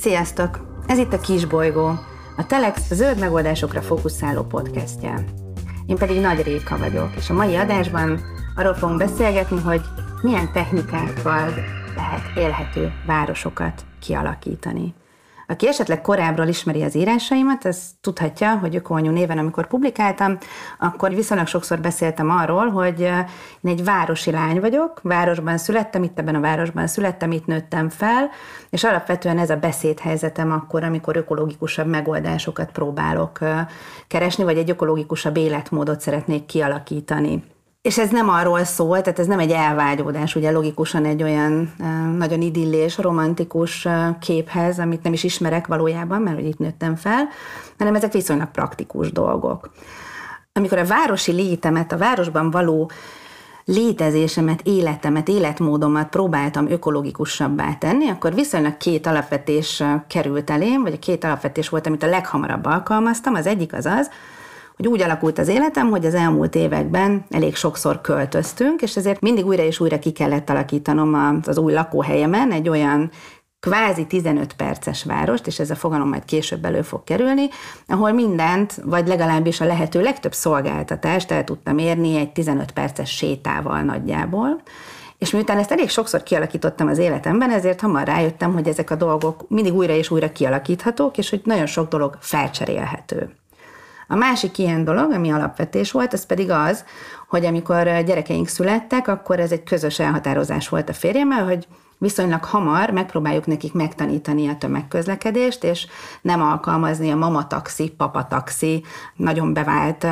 Sziasztok! Ez itt a Kisbolygó, a Telex zöld megoldásokra fókuszáló podcastje. Én pedig Nagy Réka vagyok, és a mai adásban arról fogunk beszélgetni, hogy milyen technikákkal lehet élhető városokat kialakítani. Aki esetleg korábbról ismeri az írásaimat, az tudhatja, hogy Ökoanyú néven, amikor publikáltam, akkor viszonylag sokszor beszéltem arról, hogy én egy városi lány vagyok, városban születtem, itt ebben a városban születtem, itt nőttem fel, és alapvetően ez a beszédhelyzetem akkor, amikor ökológikusabb megoldásokat próbálok keresni, vagy egy ökológikusabb életmódot szeretnék kialakítani. És ez nem arról szól, tehát ez nem egy elvágyódás, ugye logikusan egy olyan nagyon idillés, romantikus képhez, amit nem is ismerek valójában, mert hogy itt nőttem fel, hanem ezek viszonylag praktikus dolgok. Amikor a városi létemet, a városban való létezésemet, életemet, életmódomat próbáltam ökológikusabbá tenni, akkor viszonylag két alapvetés került elém, vagy a két alapvetés volt, amit a leghamarabb alkalmaztam. Az egyik az az, hogy úgy alakult az életem, hogy az elmúlt években elég sokszor költöztünk, és ezért mindig újra és újra ki kellett alakítanom az új lakóhelyemen egy olyan kvázi 15 perces várost, és ez a fogalom majd később elő fog kerülni, ahol mindent, vagy legalábbis a lehető legtöbb szolgáltatást el tudtam érni egy 15 perces sétával nagyjából. És miután ezt elég sokszor kialakítottam az életemben, ezért hamar rájöttem, hogy ezek a dolgok mindig újra és újra kialakíthatók, és hogy nagyon sok dolog felcserélhető. A másik ilyen dolog, ami alapvetés volt, az pedig az, hogy amikor gyerekeink születtek, akkor ez egy közös elhatározás volt a férjemmel, hogy viszonylag hamar megpróbáljuk nekik megtanítani a tömegközlekedést, és nem alkalmazni a mama taxi, papa taxi, nagyon bevált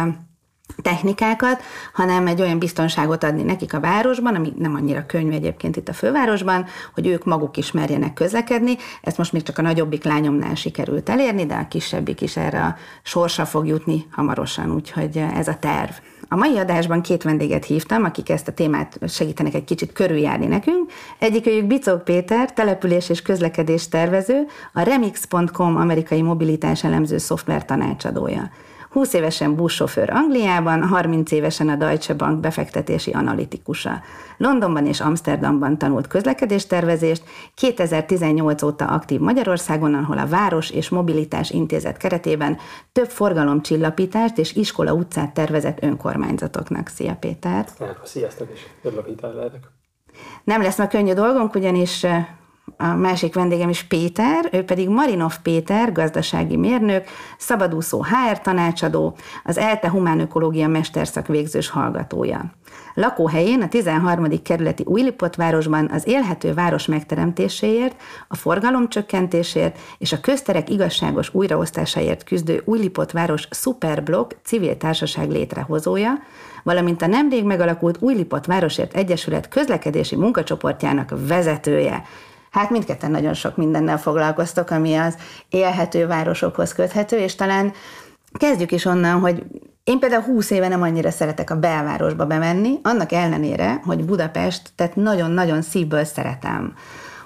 technikákat, hanem egy olyan biztonságot adni nekik a városban, ami nem annyira könnyű egyébként itt a fővárosban, hogy ők maguk is merjenek közlekedni. Ezt most még csak a nagyobbik lányomnál sikerült elérni, de a kisebbik is erre a sorsa fog jutni hamarosan, úgyhogy ez a terv. A mai adásban két vendéget hívtam, akik ezt a témát segítenek egy kicsit körüljárni nekünk. Egyikőjük Bicók Péter, település és közlekedés tervező, a Remix.com amerikai mobilitás elemző szoftver tanácsadója. 20 évesen buszsofőr Angliában, 30 évesen a Deutsche Bank befektetési analitikusa. Londonban és Amsterdamban tanult közlekedéstervezést, 2018 óta aktív Magyarországon, ahol a Város és Mobilitás Intézet keretében több forgalomcsillapítást és iskola utcát tervezett önkormányzatoknak. Szia Péter! Sziasztok, és örülök, itt lehetek. Nem lesz ma könnyű dolgunk, ugyanis a másik vendégem is Péter, ő pedig Marinov Péter, gazdasági mérnök, szabadúszó HR tanácsadó, az ELTE Humánökológia mesterszak végzős hallgatója. Lakóhelyén a 13. kerületi Újlipott városban az élhető város megteremtéséért, a forgalom csökkentésért és a közterek igazságos újraosztásáért küzdő Újlipott város Superblock civil társaság létrehozója, valamint a nemrég megalakult Újlipott Városért Egyesület közlekedési munkacsoportjának vezetője. Hát mindketten nagyon sok mindennel foglalkoztok, ami az élhető városokhoz köthető, és talán kezdjük is onnan, hogy én például 20 éve nem annyira szeretek a belvárosba bemenni, annak ellenére, hogy Budapest, tehát nagyon-nagyon szívből szeretem.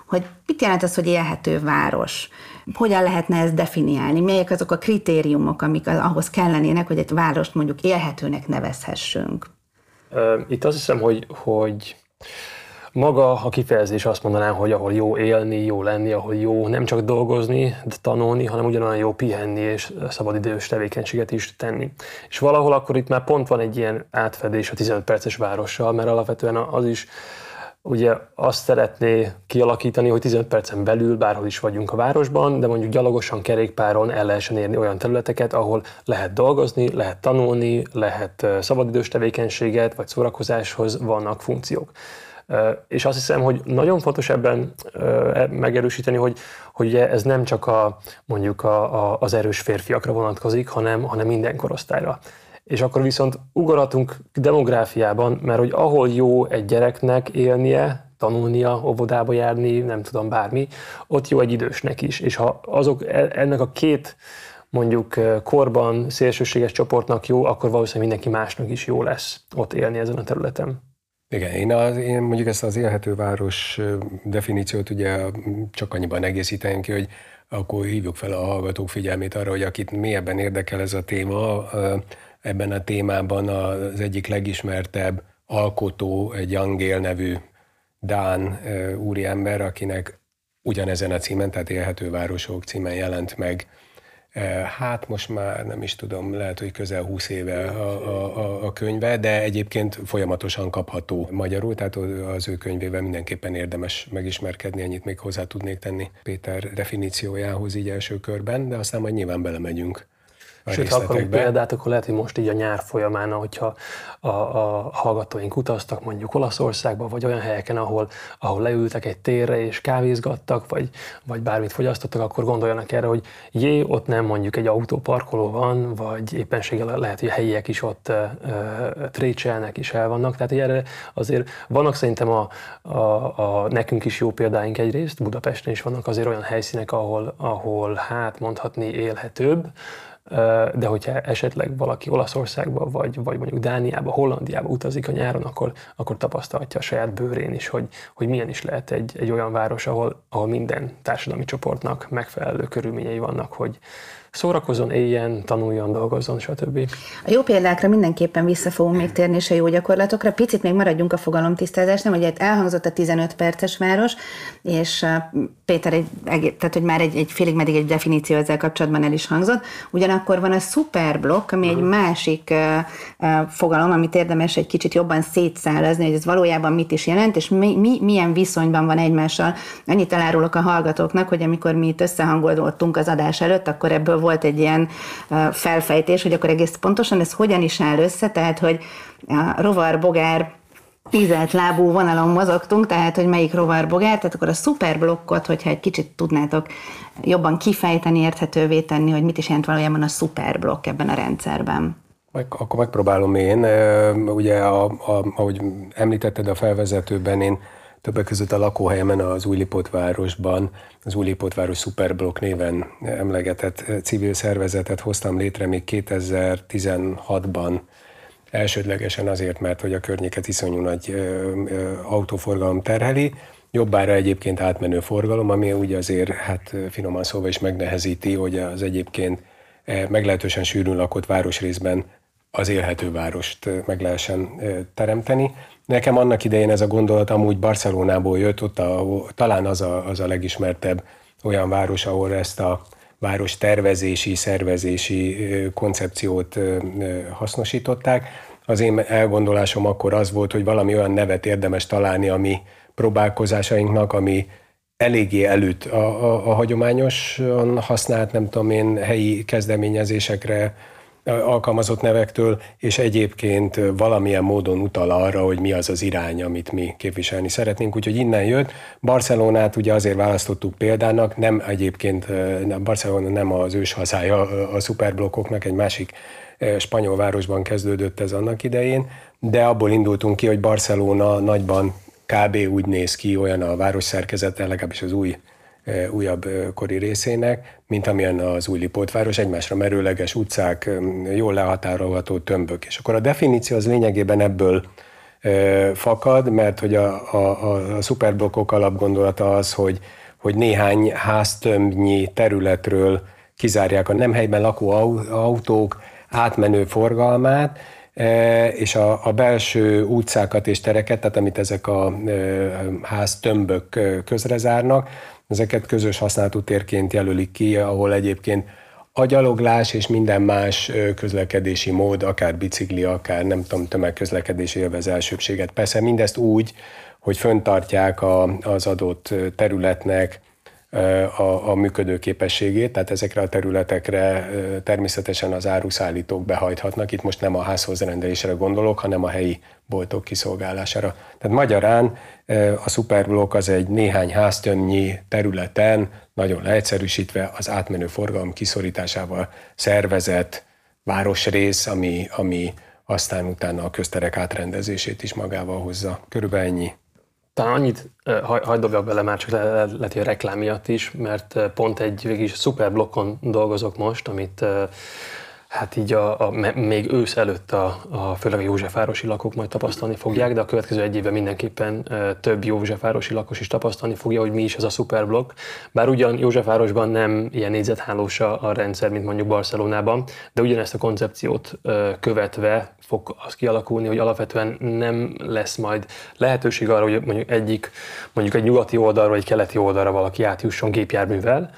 Hogy mit jelent az, hogy élhető város? Hogyan lehetne ezt definiálni? Melyek azok a kritériumok, amik ahhoz kellenének, hogy egy várost mondjuk élhetőnek nevezhessünk? Itt azt hiszem, hogy, hogy maga a kifejezés azt mondanám, hogy ahol jó élni, jó lenni, ahol jó nem csak dolgozni, de tanulni, hanem ugyanolyan jó pihenni és szabadidős tevékenységet is tenni. És valahol akkor itt már pont van egy ilyen átfedés a 15 perces várossal, mert alapvetően az is ugye azt szeretné kialakítani, hogy 15 percen belül bárhol is vagyunk a városban, de mondjuk gyalogosan kerékpáron el lehessen érni olyan területeket, ahol lehet dolgozni, lehet tanulni, lehet szabadidős tevékenységet vagy szórakozáshoz vannak funkciók. És azt hiszem, hogy nagyon fontos ebben e, megerősíteni, hogy, hogy ez nem csak a, mondjuk a, a, az erős férfiakra vonatkozik, hanem, hanem minden korosztályra. És akkor viszont ugorhatunk demográfiában, mert hogy ahol jó egy gyereknek élnie, tanulnia, óvodába járni, nem tudom, bármi, ott jó egy idősnek is. És ha azok e, ennek a két mondjuk korban szélsőséges csoportnak jó, akkor valószínűleg mindenki másnak is jó lesz ott élni ezen a területen. Igen, én, az, én mondjuk ezt az élhető város definíciót ugye csak annyiban egészíteném ki, hogy akkor hívjuk fel a hallgatók figyelmét arra, hogy akit mélyebben érdekel ez a téma, ebben a témában az egyik legismertebb alkotó, egy Angél nevű Dán úriember, akinek ugyanezen a címen, tehát Élhető Városok címen jelent meg Hát most már nem is tudom, lehet, hogy közel 20 éve a, a, a könyve, de egyébként folyamatosan kapható magyarul, tehát az ő könyvével mindenképpen érdemes megismerkedni, ennyit még hozzá tudnék tenni Péter definíciójához így első körben, de aztán majd nyilván belemegyünk a Sőt, ha akarunk példát, akkor lehet, hogy most így a nyár folyamán, hogyha a, a hallgatóink utaztak mondjuk Olaszországba, vagy olyan helyeken, ahol, ahol leültek egy térre és kávézgattak, vagy, vagy bármit fogyasztottak, akkor gondoljanak erre, hogy jé, ott nem mondjuk egy autóparkoló van, vagy éppenséggel lehet, hogy a helyiek is ott uh, trécselnek is el vannak. Tehát erre azért vannak szerintem a, a, a, nekünk is jó példáink egyrészt, Budapesten is vannak azért olyan helyszínek, ahol, ahol hát mondhatni élhetőbb, de hogyha esetleg valaki Olaszországba, vagy, vagy mondjuk Dániába, Hollandiába utazik a nyáron, akkor, akkor tapasztalhatja a saját bőrén is, hogy, hogy milyen is lehet egy, egy olyan város, ahol, ahol minden társadalmi csoportnak megfelelő körülményei vannak, hogy, szórakozzon, éljen, tanuljon, dolgozzon, stb. A jó példákra mindenképpen vissza fogunk még térni, és a jó gyakorlatokra. Picit még maradjunk a fogalomtisztázásnál, hogy elhangzott a 15 perces város, és Péter, egy, tehát hogy már egy, egy félig meddig egy definíció ezzel kapcsolatban el is hangzott. Ugyanakkor van a szuperblokk, ami egy mhm. másik fogalom, amit érdemes egy kicsit jobban szétszállazni, hogy ez valójában mit is jelent, és mi, mi, milyen viszonyban van egymással. Annyit elárulok a hallgatóknak, hogy amikor mi itt összehangolódtunk az adás előtt, akkor ebből volt egy ilyen felfejtés, hogy akkor egész pontosan ez hogyan is áll össze, tehát hogy a rovar, bogár, tízelt lábú vonalon mozogtunk, tehát hogy melyik rovar bogár, tehát akkor a szuperblokkot, hogyha egy kicsit tudnátok jobban kifejteni, érthetővé tenni, hogy mit is jelent valójában a szuperblokk ebben a rendszerben. Meg, akkor megpróbálom én. Ugye, a, a, ahogy említetted a felvezetőben, én Többek között a lakóhelyemen az Újlipótvárosban, az Újlipótváros Superblock néven emlegetett civil szervezetet hoztam létre még 2016-ban, elsődlegesen azért, mert hogy a környéket iszonyú nagy autóforgalom terheli, jobbára egyébként átmenő forgalom, ami ugye azért, hát finoman szóval is megnehezíti, hogy az egyébként meglehetősen sűrűn lakott városrészben az élhető várost meg lehessen teremteni. Nekem annak idején ez a gondolat amúgy Barcelonából jött, ott a, talán az a, az a legismertebb olyan város, ahol ezt a város tervezési, szervezési koncepciót hasznosították. Az én elgondolásom akkor az volt, hogy valami olyan nevet érdemes találni, ami próbálkozásainknak, ami eléggé előtt a, a, a hagyományosan használt, nem tudom én, helyi kezdeményezésekre alkalmazott nevektől, és egyébként valamilyen módon utal arra, hogy mi az az irány, amit mi képviselni szeretnénk. Úgyhogy innen jött. Barcelonát ugye azért választottuk példának, nem egyébként, Barcelona nem az ős hazája a szuperblokkoknak, egy másik spanyol városban kezdődött ez annak idején, de abból indultunk ki, hogy Barcelona nagyban kb. úgy néz ki, olyan a város szerkezete, legalábbis az új újabb kori részének, mint amilyen az új Lipótváros, egymásra merőleges utcák, jól lehatárolható tömbök. És akkor a definíció az lényegében ebből fakad, mert hogy a, a, a szuperblokkok alapgondolata az, hogy, hogy néhány háztömbnyi területről kizárják a nem helyben lakó autók átmenő forgalmát, és a, a belső utcákat és tereket, tehát amit ezek a háztömbök közrezárnak, Ezeket közös használatú térként jelölik ki, ahol egyébként a gyaloglás és minden más közlekedési mód, akár bicikli, akár nem tudom, tömegközlekedés élvez elsőbséget. Persze mindezt úgy, hogy föntartják a, az adott területnek a, a működő képességét, tehát ezekre a területekre természetesen az áruszállítók behajthatnak. Itt most nem a házhoz rendelésre gondolok, hanem a helyi boltok kiszolgálására. Tehát magyarán a szuperblokk az egy néhány háztömnyi területen, nagyon leegyszerűsítve az átmenő forgalom kiszorításával szervezett városrész, ami, ami aztán utána a közterek átrendezését is magával hozza. Körülbelül ennyi. Talán annyit hagyd dobjak bele már csak lehet, le, a reklám miatt is, mert pont egy végig szuperblokkon dolgozok most, amit hát így a, a, még ősz előtt a, a, főleg a Józsefvárosi lakók majd tapasztalni fogják, de a következő egy évben mindenképpen több Józsefvárosi lakos is tapasztalni fogja, hogy mi is ez a szuperblokk. Bár ugyan Józsefvárosban nem ilyen négyzethálós a rendszer, mint mondjuk Barcelonában, de ugyanezt a koncepciót követve fog az kialakulni, hogy alapvetően nem lesz majd lehetőség arra, hogy mondjuk egyik, mondjuk egy nyugati oldalról, egy keleti oldalra valaki átjusson gépjárművel,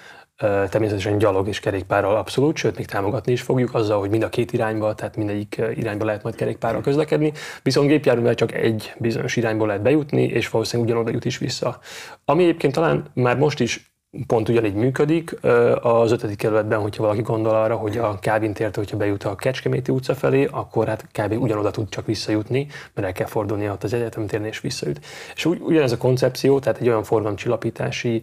természetesen gyalog és kerékpárral abszolút, sőt, még támogatni is fogjuk azzal, hogy mind a két irányba, tehát mindegyik irányba lehet majd kerékpárral közlekedni, viszont gépjárművel csak egy bizonyos irányból lehet bejutni, és valószínűleg ugyanoda jut is vissza. Ami egyébként talán már most is pont ugyanígy működik az ötödik kerületben, hogyha valaki gondol arra, hogy a Kávin térte, hogyha bejut a Kecskeméti utca felé, akkor hát kb. ugyanoda tud csak visszajutni, mert el kell fordulni ott az egyetem térni és visszajut. És ugy, ugyanez a koncepció, tehát egy olyan forgalomcsillapítási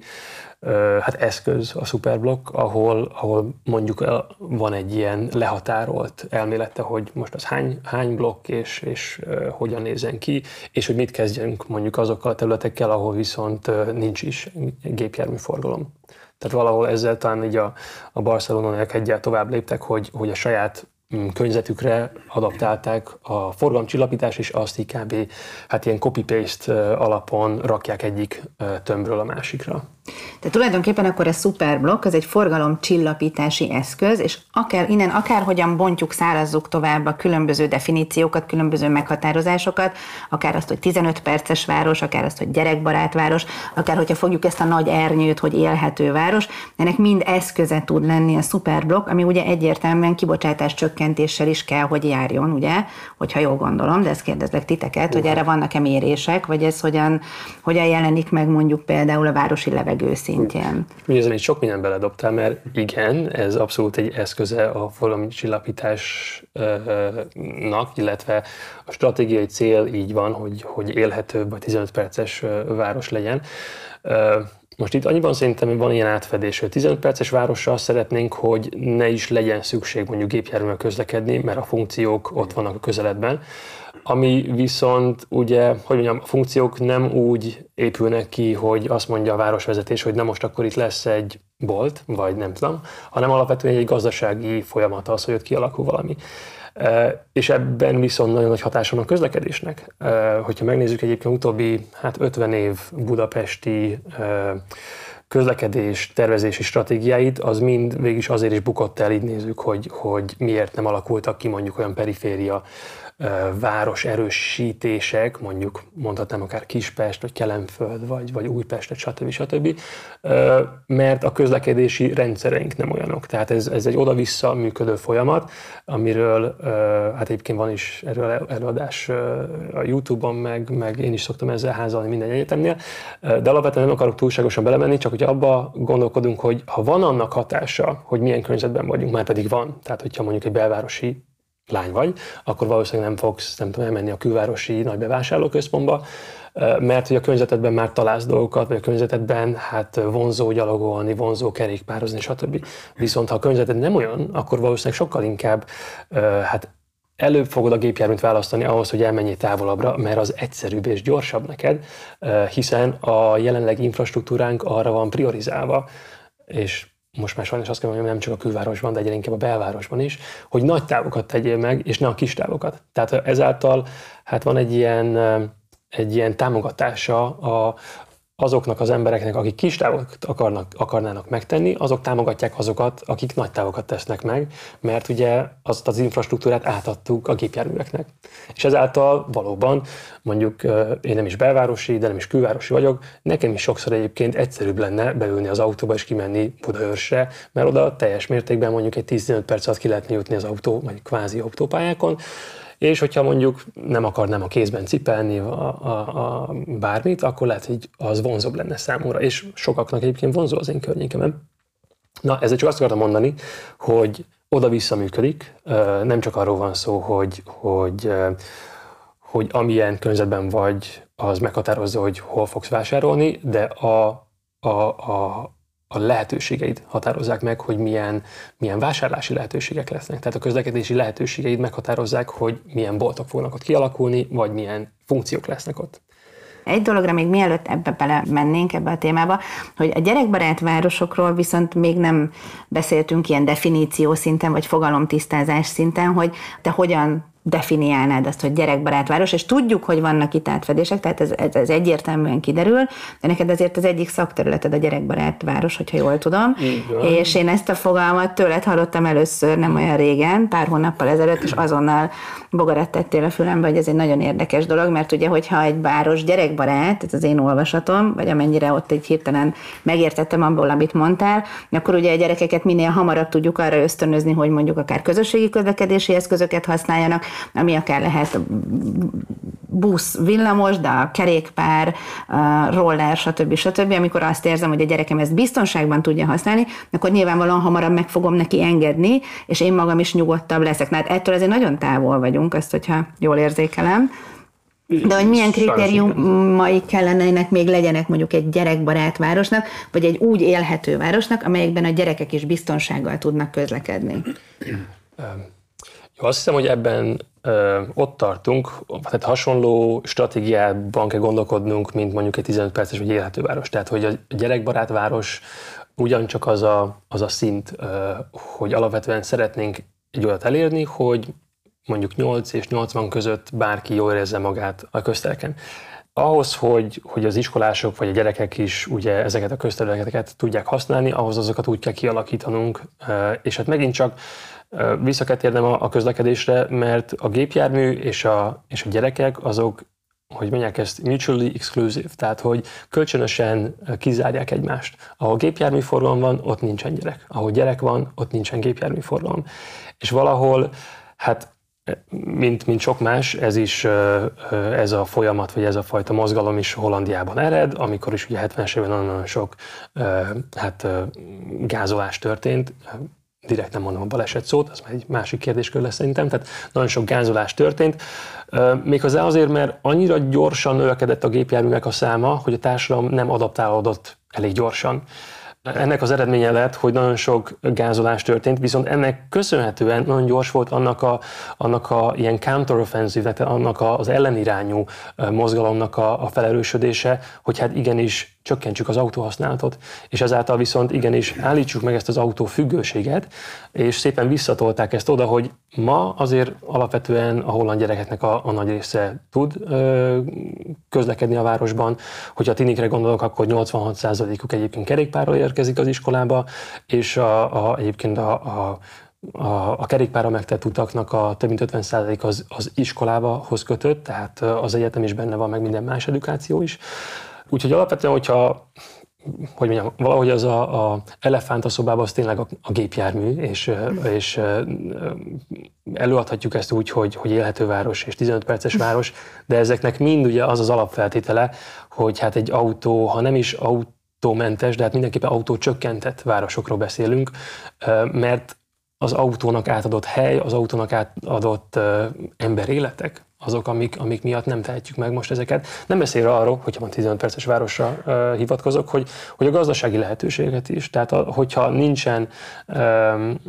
hát eszköz a Superblock, ahol, ahol mondjuk van egy ilyen lehatárolt elmélete, hogy most az hány, hány blokk és, és hogyan nézzen ki, és hogy mit kezdjünk mondjuk azokkal a területekkel, ahol viszont nincs is gépjárműforgalom. Tehát valahol ezzel talán így a, a barcelonaiak egyel tovább léptek, hogy, hogy a saját mm, környezetükre adaptálták a forgalomcsillapítás, és azt így hát ilyen copy-paste alapon rakják egyik tömbről a másikra. Tehát tulajdonképpen akkor ez szuperblokk, ez egy forgalomcsillapítási eszköz, és akár innen akárhogyan bontjuk, szárazzuk tovább a különböző definíciókat, különböző meghatározásokat, akár azt, hogy 15 perces város, akár azt, hogy gyerekbarát város, akár hogyha fogjuk ezt a nagy ernyőt, hogy élhető város, ennek mind eszköze tud lenni a szuperblokk, ami ugye egyértelműen kibocsátás csökkentéssel is kell, hogy járjon, ugye, hogyha jól gondolom, de ezt kérdezlek titeket, uh, hogy erre vannak-e mérések, vagy ez hogyan, hogyan jelenik meg mondjuk például a városi levegő Ugye ezen is sok minden beledobtál, mert igen, ez abszolút egy eszköze a forgalmi csillapításnak, illetve a stratégiai cél így van, hogy, hogy élhetőbb vagy 15 perces város legyen. Most itt annyiban szerintem van ilyen átfedés, hogy 15 perces várossal szeretnénk, hogy ne is legyen szükség mondjuk gépjárművel közlekedni, mert a funkciók ott vannak a közeledben. Ami viszont ugye, hogy mondjam, a funkciók nem úgy épülnek ki, hogy azt mondja a városvezetés, hogy nem most akkor itt lesz egy bolt, vagy nem tudom, hanem alapvetően egy gazdasági folyamat az, hogy ott kialakul valami. És ebben viszont nagyon nagy hatása van a közlekedésnek. Hogyha megnézzük egyébként utóbbi hát 50 év budapesti közlekedés tervezési stratégiáit, az mind végig azért is bukott el, így nézzük, hogy, hogy miért nem alakultak ki mondjuk olyan periféria város erősítések, mondjuk mondhatnám akár Kispest, vagy Kelemföld, vagy, vagy Újpest, stb. stb. Mert a közlekedési rendszereink nem olyanok. Tehát ez, ez egy oda-vissza működő folyamat, amiről hát egyébként van is erről előadás a Youtube-on, meg, meg én is szoktam ezzel házalni minden egyetemnél, de alapvetően nem akarok túlságosan belemenni, csak hogy abba gondolkodunk, hogy ha van annak hatása, hogy milyen környezetben vagyunk, már pedig van, tehát hogyha mondjuk egy belvárosi lány vagy, akkor valószínűleg nem fogsz, nem tudom, elmenni a külvárosi nagy bevásárlóközpontba, mert hogy a környezetedben már találsz dolgokat, vagy a környezetedben hát vonzó gyalogolni, vonzó kerékpározni, stb. Viszont ha a környezeted nem olyan, akkor valószínűleg sokkal inkább hát előbb fogod a gépjárműt választani ahhoz, hogy elmenjél távolabbra, mert az egyszerűbb és gyorsabb neked, hiszen a jelenleg infrastruktúránk arra van priorizálva, és most már sajnos azt kell mondjam, nem csak a külvárosban, de egyre inkább a belvárosban is, hogy nagy távokat tegyél meg, és ne a kis távokat. Tehát ezáltal hát van egy ilyen, egy ilyen támogatása a, azoknak az embereknek, akik kis távokat akarnak, akarnának megtenni, azok támogatják azokat, akik nagy távokat tesznek meg, mert ugye azt az infrastruktúrát átadtuk a gépjárműveknek. És ezáltal valóban, mondjuk én nem is belvárosi, de nem is külvárosi vagyok, nekem is sokszor egyébként egyszerűbb lenne beülni az autóba és kimenni Budaörsre, mert oda teljes mértékben mondjuk egy 10-15 perc alatt ki lehetne jutni az autó, vagy kvázi autópályákon, és hogyha mondjuk nem akarnám a kézben cipelni a, a, a bármit, akkor lehet, hogy az vonzóbb lenne számomra, és sokaknak egyébként vonzó az én környékemen. Na, ezzel csak azt akartam mondani, hogy oda-vissza működik, nem csak arról van szó, hogy, hogy, hogy amilyen környezetben vagy, az meghatározza, hogy hol fogsz vásárolni, de a, a, a, a lehetőségeid határozzák meg, hogy milyen, milyen vásárlási lehetőségek lesznek. Tehát a közlekedési lehetőségeid meghatározzák, hogy milyen boltok fognak ott kialakulni, vagy milyen funkciók lesznek ott. egy dologra még mielőtt ebbe bele mennénk ebbe a témába, hogy a gyerekbarát városokról viszont még nem beszéltünk ilyen definíció szinten, vagy fogalomtisztázás szinten, hogy te hogyan definiálnád azt, hogy gyerekbarát város, és tudjuk, hogy vannak itt átfedések, tehát ez, ez, ez egyértelműen kiderül, de neked azért az egyik szakterületed a gyerekbarát város, hogyha jól tudom, és én ezt a fogalmat tőled hallottam először nem olyan régen, pár hónappal ezelőtt, és azonnal bogarat tettél a fülembe, hogy ez egy nagyon érdekes dolog, mert ugye, hogyha egy város gyerekbarát, ez az én olvasatom, vagy amennyire ott egy hirtelen megértettem abból, amit mondtál, akkor ugye a gyerekeket minél hamarabb tudjuk arra ösztönözni, hogy mondjuk akár közösségi közlekedési eszközöket használjanak, ami akár lehet busz, villamos, de a kerékpár, a roller, stb. stb. Amikor azt érzem, hogy a gyerekem ezt biztonságban tudja használni, akkor nyilvánvalóan hamarabb meg fogom neki engedni, és én magam is nyugodtabb leszek. Na, hát ettől azért nagyon távol vagyunk, ezt, hogyha jól érzékelem. De hogy milyen kritériumai kellenének még legyenek mondjuk egy gyerekbarát városnak, vagy egy úgy élhető városnak, amelyekben a gyerekek is biztonsággal tudnak közlekedni? Azt hiszem, hogy ebben ö, ott tartunk, tehát hasonló stratégiában kell gondolkodnunk, mint mondjuk egy 15 perces vagy élhető város. Tehát, hogy a gyerekbarát város ugyancsak az a, az a szint, ö, hogy alapvetően szeretnénk egy olyat elérni, hogy mondjuk 8 és 80 között bárki jól érezze magát a köztereken. Ahhoz, hogy, hogy az iskolások vagy a gyerekek is ugye ezeket a közterületeket tudják használni, ahhoz azokat úgy kell kialakítanunk, és hát megint csak vissza kell térnem a közlekedésre, mert a gépjármű és a, és a gyerekek azok hogy mondják ezt, mutually exclusive, tehát hogy kölcsönösen kizárják egymást. Ahol gépjármű forgalom van, ott nincsen gyerek. Ahol gyerek van, ott nincsen gépjármű forgalom. És valahol, hát mint, mint sok más, ez is ez a folyamat, vagy ez a fajta mozgalom is Hollandiában ered, amikor is ugye 70-es évben nagyon sok hát, gázolás történt, direkt nem mondom a baleset szót, az már egy másik kérdéskör lesz szerintem, tehát nagyon sok gázolás történt. Méghozzá azért, mert annyira gyorsan növekedett a gépjárművek a száma, hogy a társadalom nem adaptálódott elég gyorsan. Ennek az eredménye lett, hogy nagyon sok gázolás történt, viszont ennek köszönhetően nagyon gyors volt annak a, annak a ilyen counteroffensive, annak az ellenirányú mozgalomnak a, a felerősödése, hogy hát igenis csökkentsük az autóhasználatot, és ezáltal viszont igenis állítsuk meg ezt az autó függőséget, és szépen visszatolták ezt oda, hogy ma azért alapvetően a holland gyerekeknek a, a nagy része tud ö, közlekedni a városban. Hogyha tinikre gondolok, akkor 86%-uk egyébként kerékpárral érkezik az iskolába, és a, a, egyébként a, a a, a kerékpára megtett utaknak a több mint 50% az, az iskolába hoz kötött, tehát az egyetem is benne van, meg minden más edukáció is. Úgyhogy alapvetően, hogyha hogy mondjam, valahogy az a, a elefánt a szobában az tényleg a, a gépjármű, és, és előadhatjuk ezt úgy, hogy, hogy élhető város és 15 perces város, de ezeknek mind ugye az az alapfeltétele, hogy hát egy autó, ha nem is autómentes, de hát mindenképpen autócsökkentett városokról beszélünk, mert az autónak átadott hely, az autónak átadott emberéletek, azok, amik, amik miatt nem tehetjük meg most ezeket. Nem beszél arról, hogyha van 15 perces városra uh, hivatkozok, hogy, hogy a gazdasági lehetőséget is, tehát a, hogyha nincsen um,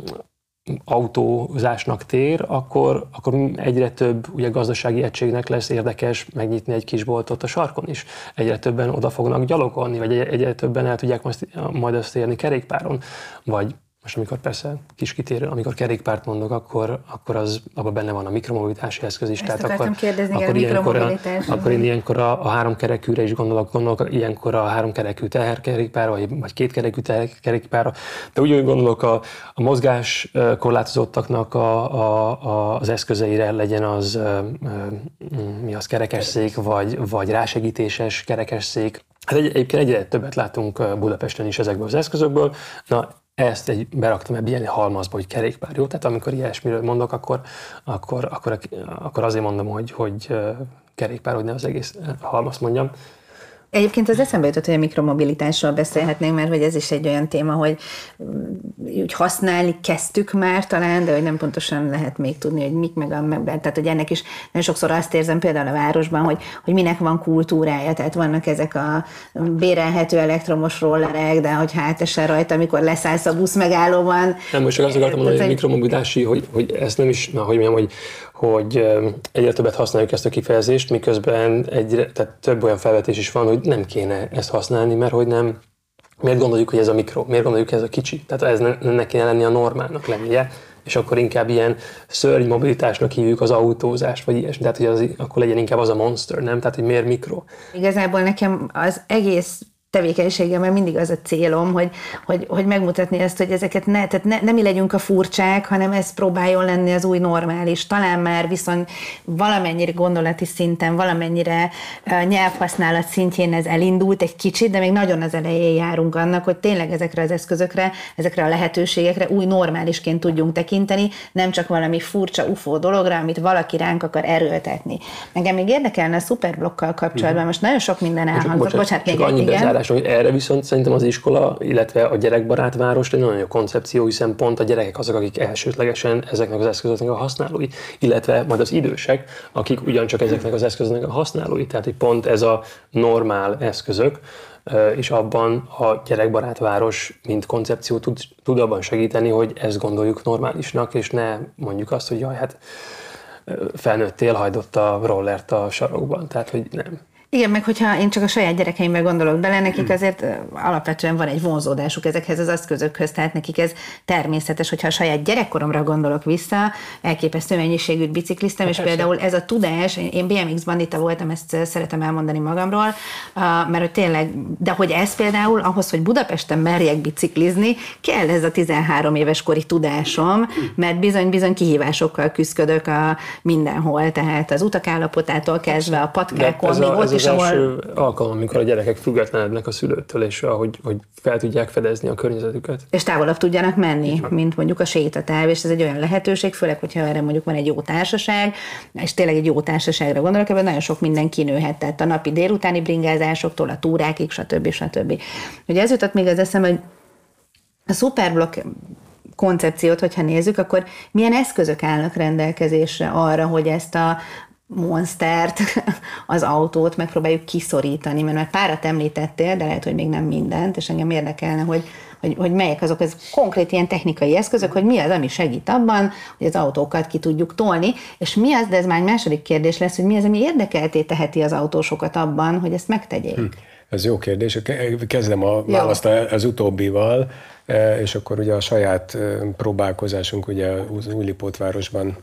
autózásnak tér, akkor, akkor egyre több ugye, gazdasági egységnek lesz érdekes megnyitni egy kis boltot a sarkon is. Egyre többen oda fognak gyalogolni, vagy egyre többen el tudják majd, ezt érni kerékpáron, vagy most amikor persze kis kitérő, amikor kerékpárt mondok, akkor, akkor az abban benne van a mikromobilitási eszköz is. Ezt tehát akkor, kérdezni, akkor, ilyenkor, a, akkor én ilyenkor a, a három kerekűre is gondolok, gondolok ilyenkor a három kerekű teherkerékpára, vagy, vagy két kerekű teherkerékpára, de úgy gondolok a, a mozgás korlátozottaknak a, a, a, az eszközeire legyen az mi az kerekesszék, vagy, vagy rásegítéses kerekesszék. Hát egy, egyébként egyre többet látunk Budapesten is ezekből az eszközökből. Na, ezt egy, beraktam ebbe ilyen halmazba, hogy kerékpár, jó? Tehát amikor ilyesmiről mondok, akkor, akkor, akkor, akkor azért mondom, hogy, hogy kerékpár, hogy ne az egész halmazt mondjam. Egyébként az eszembe jutott, hogy a mikromobilitásról beszélhetnénk, mert hogy ez is egy olyan téma, hogy mm, úgy használni kezdtük már talán, de hogy nem pontosan lehet még tudni, hogy mik meg a meg, tehát hogy ennek is nagyon sokszor azt érzem például a városban, hogy, hogy minek van kultúrája, tehát vannak ezek a bérelhető elektromos rollerek, de hogy hát esel rajta, amikor leszállsz a busz megállóban. Nem, most csak azt akartam mondani, hogy mikromobilitási, hogy, hogy ez nem is, na, hogy mondjam, hogy, hogy egyre többet használjuk ezt a kifejezést, miközben egyre, tehát több olyan felvetés is van, hogy nem kéne ezt használni, mert hogy nem, miért gondoljuk, hogy ez a mikro, miért gondoljuk, hogy ez a kicsi. Tehát ez ne, ne kéne lenni a normálnak lennie, és akkor inkább ilyen szörny mobilitásnak hívjuk az autózást, vagy ilyesmi. Tehát, hogy az, akkor legyen inkább az a monster, nem? Tehát, hogy miért mikro. Igazából nekem az egész tevékenységemben mindig az a célom, hogy, hogy, hogy megmutatni ezt, hogy ezeket ne, tehát ne, nem mi legyünk a furcsák, hanem ez próbáljon lenni az új normális. Talán már viszont valamennyire gondolati szinten, valamennyire nyelvhasználat szintjén ez elindult egy kicsit, de még nagyon az elején járunk annak, hogy tényleg ezekre az eszközökre, ezekre a lehetőségekre új normálisként tudjunk tekinteni, nem csak valami furcsa ufó dologra, amit valaki ránk akar erőltetni. Nekem még érdekelne a szuperblokkal kapcsolatban, mhm. most nagyon sok minden elhangzott. Bocsánat, bocsánat még igen megoldás, hogy erre viszont szerintem az iskola, illetve a gyerekbarát város egy nagyon jó koncepció, hiszen pont a gyerekek azok, akik elsődlegesen ezeknek az eszközöknek a használói, illetve majd az idősek, akik ugyancsak ezeknek az eszközöknek a használói. Tehát, hogy pont ez a normál eszközök, és abban a gyerekbarát város, mint koncepció tud, tud abban segíteni, hogy ezt gondoljuk normálisnak, és ne mondjuk azt, hogy jaj, hát felnőttél, hajtott a rollert a sarokban. Tehát, hogy nem. Igen, meg hogyha én csak a saját gyerekeimbe gondolok bele, nekik hmm. azért alapvetően van egy vonzódásuk ezekhez az eszközökhöz, tehát nekik ez természetes, hogyha a saját gyerekkoromra gondolok vissza, elképesztő mennyiségű bicikliztem, és például ez a tudás, én BMX bandita voltam, ezt szeretem elmondani magamról, mert hogy tényleg, de hogy ez például ahhoz, hogy Budapesten merjek biciklizni, kell ez a 13 éves kori tudásom, mert bizony-bizony kihívásokkal küzdök a mindenhol, tehát az utak állapotától kezdve a patkákon, még ott az ahol... első alkalom, amikor a gyerekek függetlenednek a szülőtől, és hogy, hogy fel tudják fedezni a környezetüket. És távolabb tudjanak menni, mint mondjuk a sétatáv, és ez egy olyan lehetőség, főleg, hogyha erre mondjuk van egy jó társaság, és tényleg egy jó társaságra gondolok, ebben nagyon sok minden kinőhet, tehát a napi délutáni bringázásoktól a túrákig, stb. stb. Ugye ez jutott még az eszembe, hogy a Superblock koncepciót, hogyha nézzük, akkor milyen eszközök állnak rendelkezésre arra, hogy ezt a monstert, az autót megpróbáljuk kiszorítani, mert már párat említettél, de lehet, hogy még nem mindent, és engem érdekelne, hogy, hogy, hogy melyek azok az konkrét ilyen technikai eszközök, hogy mi az, ami segít abban, hogy az autókat ki tudjuk tolni, és mi az, de ez már egy második kérdés lesz, hogy mi az, ami érdekelté teheti az autósokat abban, hogy ezt megtegyék. Hm. Ez jó kérdés. Kezdem a választ az utóbbival, e, és akkor ugye a saját e, próbálkozásunk ugye az Újlipótvárosban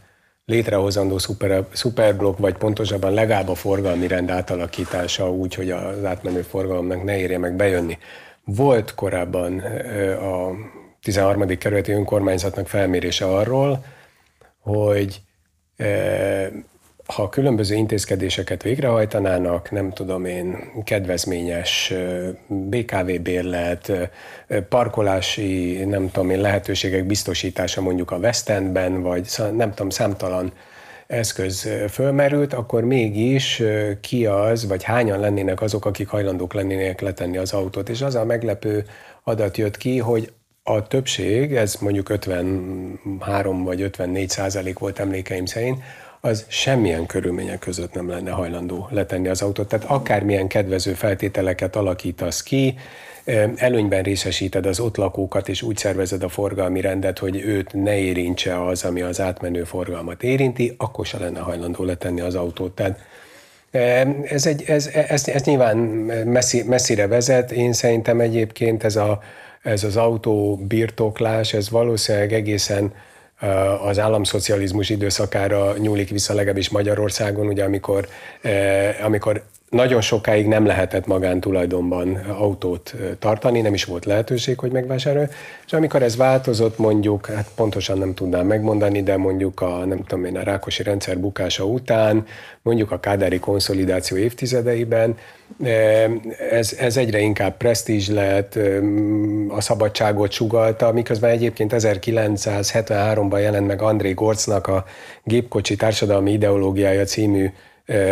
létrehozandó szuper, szuperblokk, vagy pontosabban legalább a forgalmi rend átalakítása úgy, hogy az átmenő forgalomnak ne érje meg bejönni. Volt korábban a 13. kerületi önkormányzatnak felmérése arról, hogy ha különböző intézkedéseket végrehajtanának, nem tudom én, kedvezményes BKV bérlet, parkolási, nem tudom én, lehetőségek biztosítása mondjuk a West Endben, vagy nem tudom, számtalan eszköz fölmerült, akkor mégis ki az, vagy hányan lennének azok, akik hajlandók lennének letenni az autót. És az a meglepő adat jött ki, hogy a többség, ez mondjuk 53 vagy 54 százalék volt emlékeim szerint, az semmilyen körülmények között nem lenne hajlandó letenni az autót. Tehát akármilyen kedvező feltételeket alakítasz ki, előnyben részesíted az ott lakókat, és úgy szervezed a forgalmi rendet, hogy őt ne érintse az, ami az átmenő forgalmat érinti, akkor se lenne hajlandó letenni az autót. Tehát ez, egy, ez, ez, ez nyilván messzi, messzire vezet. Én szerintem egyébként ez, a, ez az autó birtoklás, ez valószínűleg egészen az államszocializmus időszakára nyúlik vissza legalábbis Magyarországon, ugye amikor, amikor nagyon sokáig nem lehetett magántulajdonban autót tartani, nem is volt lehetőség, hogy megvásárolj, és amikor ez változott, mondjuk, hát pontosan nem tudnám megmondani, de mondjuk a, nem tudom én, a Rákosi rendszer bukása után, mondjuk a kádári konszolidáció évtizedeiben, ez, ez egyre inkább presztízs lett, a szabadságot sugalta, miközben egyébként 1973-ban jelent meg André Gorcnak a Gépkocsi Társadalmi Ideológiája című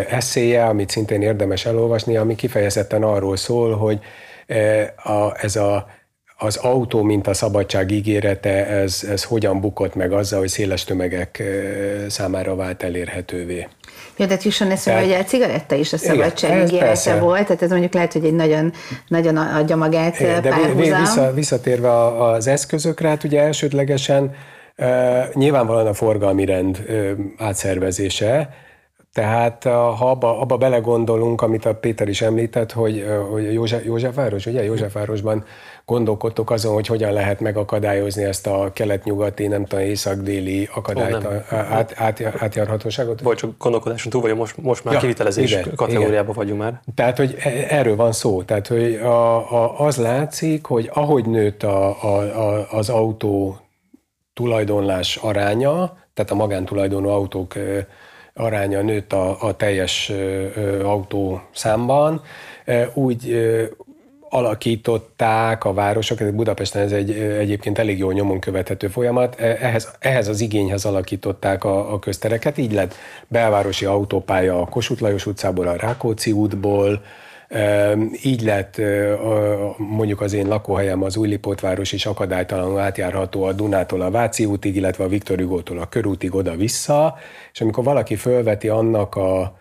eszéje, amit szintén érdemes elolvasni, ami kifejezetten arról szól, hogy a, ez a, az autó, mint a szabadság ígérete, ez, ez hogyan bukott meg azzal, hogy széles tömegek számára vált elérhetővé. Jó, de jusson eszembe, hogy a cigaretta is a szabadság ígérete volt, tehát ez mondjuk lehet, hogy egy nagyon, nagyon adja magát De vissza, visszatérve az eszközökre, hát ugye elsődlegesen Nyilvánvalóan a forgalmi rend átszervezése, tehát ha abba, abba belegondolunk, amit a Péter is említett, hogy, hogy József, Józsefváros, ugye Józsefvárosban gondolkodtok azon, hogy hogyan lehet megakadályozni ezt a kelet-nyugati, nem tudom, észak-déli akadályt, oh, át, át, átjárhatóságot. Vagy csak gondolkodáson túl vagyunk, most, most már ja, kivitelezés igen, kategóriában igen. vagyunk már. Tehát, hogy e, erről van szó. Tehát, hogy a, a, az látszik, hogy ahogy nőtt a, a, a, az autó tulajdonlás aránya, tehát a magántulajdonú autók aránya nőtt a, a teljes autó számban, úgy alakították a városok, Budapesten ez egy egyébként elég jól nyomon követhető folyamat, e, ehhez, ehhez az igényhez alakították a, a köztereket, így lett belvárosi autópálya a Kossuth Lajos utcából, a Rákóczi útból, így lett mondjuk az én lakóhelyem az Újlipótváros is akadálytalanul átjárható a Dunától a Váci útig, illetve a Viktor Hugótól a körútig oda-vissza, és amikor valaki fölveti annak a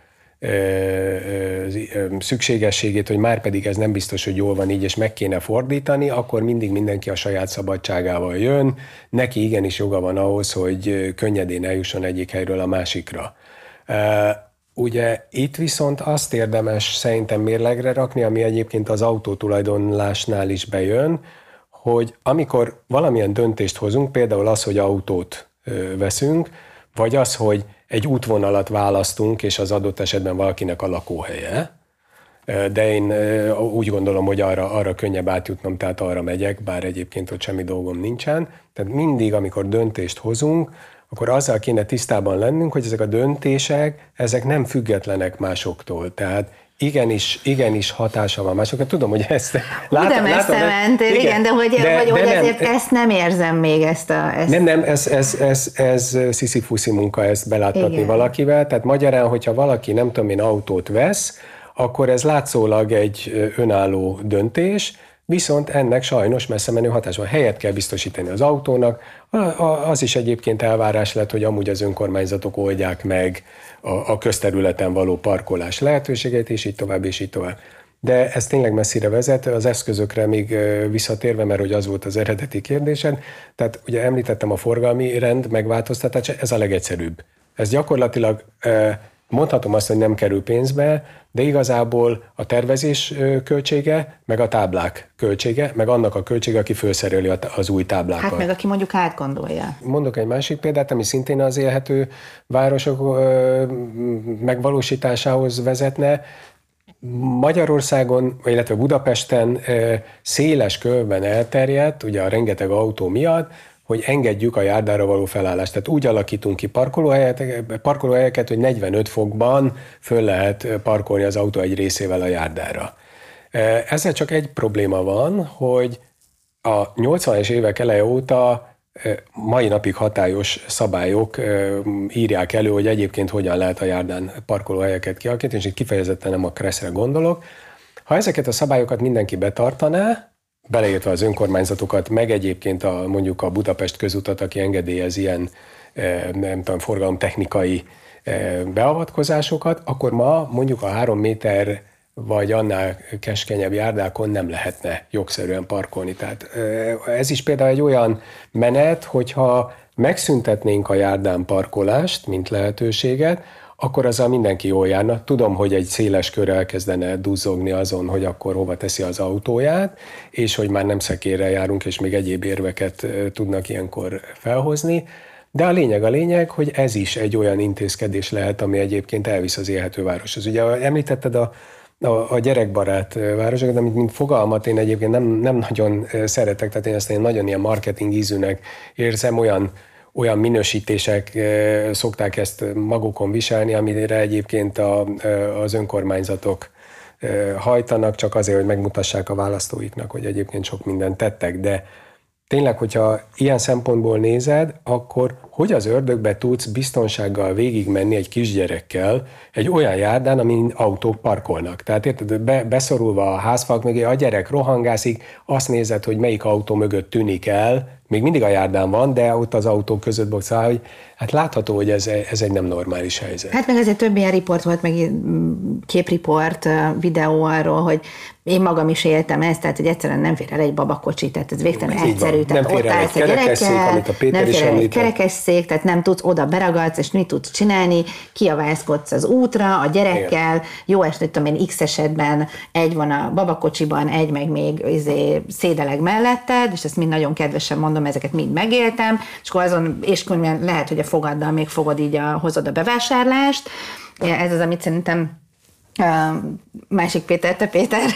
szükségességét, hogy már pedig ez nem biztos, hogy jól van így, és meg kéne fordítani, akkor mindig mindenki a saját szabadságával jön. Neki igenis joga van ahhoz, hogy könnyedén eljusson egyik helyről a másikra. Ugye itt viszont azt érdemes szerintem mérlegre rakni, ami egyébként az autótulajdonlásnál is bejön, hogy amikor valamilyen döntést hozunk, például az, hogy autót veszünk, vagy az, hogy egy útvonalat választunk, és az adott esetben valakinek a lakóhelye, de én úgy gondolom, hogy arra, arra könnyebb átjutnom, tehát arra megyek, bár egyébként ott semmi dolgom nincsen. Tehát mindig, amikor döntést hozunk, akkor azzal kéne tisztában lennünk, hogy ezek a döntések, ezek nem függetlenek másoktól. Tehát igenis, igenis hatása van másokra. Tudom, hogy ezt látom. De messze mentél, igen, igen, de hogy, de, hogy, de hogy nem, ezért ezt nem érzem még, ezt a... Ezt... Nem, nem, ez, ez, ez, ez sziszi munka ezt beláttatni igen. valakivel. Tehát magyarán, hogyha valaki, nem tudom én, autót vesz, akkor ez látszólag egy önálló döntés, Viszont ennek sajnos messze menő hatás van. Helyet kell biztosítani az autónak. Az is egyébként elvárás lett, hogy amúgy az önkormányzatok oldják meg a, a közterületen való parkolás lehetőségeit, és így tovább, és így tovább. De ez tényleg messzire vezet, az eszközökre még visszatérve, mert hogy az volt az eredeti kérdésed. Tehát ugye említettem a forgalmi rend megváltoztatása, ez a legegyszerűbb. Ez gyakorlatilag mondhatom azt, hogy nem kerül pénzbe, de igazából a tervezés költsége, meg a táblák költsége, meg annak a költsége, aki felszereli az új táblákat. Hát meg aki mondjuk átgondolja. Mondok egy másik példát, ami szintén az élhető városok megvalósításához vezetne. Magyarországon, illetve Budapesten széles körben elterjedt, ugye a rengeteg autó miatt, hogy engedjük a járdára való felállást. Tehát úgy alakítunk ki parkolóhelyeket, parkolóhelyeket hogy 45 fokban föl lehet parkolni az autó egy részével a járdára. Ezzel csak egy probléma van, hogy a 80-es évek eleje óta mai napig hatályos szabályok írják elő, hogy egyébként hogyan lehet a járdán parkolóhelyeket kialakítani, és itt kifejezetten nem a Kresszre gondolok. Ha ezeket a szabályokat mindenki betartaná, beleértve az önkormányzatokat, meg egyébként a, mondjuk a Budapest közutat, aki engedélyez ilyen eh, nem tudom, forgalomtechnikai eh, beavatkozásokat, akkor ma mondjuk a három méter vagy annál keskenyebb járdákon nem lehetne jogszerűen parkolni. Tehát eh, ez is például egy olyan menet, hogyha megszüntetnénk a járdán parkolást, mint lehetőséget, akkor azzal mindenki jól járna. Tudom, hogy egy széles kör elkezdene duzzogni azon, hogy akkor hova teszi az autóját, és hogy már nem szekérrel járunk, és még egyéb érveket tudnak ilyenkor felhozni. De a lényeg a lényeg, hogy ez is egy olyan intézkedés lehet, ami egyébként elvisz az élhető városhoz. Ugye említetted a, a, a gyerekbarát városokat, amit mint fogalmat én egyébként nem, nem nagyon szeretek, tehát én ezt én nagyon ilyen marketing ízűnek érzem, olyan olyan minősítések szokták ezt magukon viselni, amire egyébként a, az önkormányzatok hajtanak, csak azért, hogy megmutassák a választóiknak, hogy egyébként sok mindent tettek, de tényleg, hogyha ilyen szempontból nézed, akkor hogy az ördögbe tudsz biztonsággal végigmenni egy kisgyerekkel egy olyan járdán, amin autók parkolnak. Tehát érted, be, beszorulva a házfalk mögé, a gyerek rohangászik, azt nézed, hogy melyik autó mögött tűnik el, még mindig a járdán van, de ott az autók között boxál, hogy hát látható, hogy ez, ez egy nem normális helyzet. Hát meg ezért több ilyen riport volt, meg képriport, videó arról, hogy én magam is éltem ezt, tehát hogy egyszerűen nem fér el egy babakocsi, tehát ez végtelen Így egyszerű. Tehát Nem fér el egy kerekesszék, gyerekkel, amit a Péter nem is fér el egy említett. Kerekesszék, tehát nem tudsz oda beragadsz, és mit tudsz csinálni, kiavászkodsz az útra a gyerekkel, jó est, tudom én, x esetben egy van a babakocsiban, egy meg még izé, szédeleg melletted, és ezt mind nagyon kedvesen mondom, ezeket mind megéltem, és akkor azon, és könnyen lehet, hogy a fogaddal még fogod így a, hozod a bevásárlást, ez az, amit szerintem másik Péter, te Péter,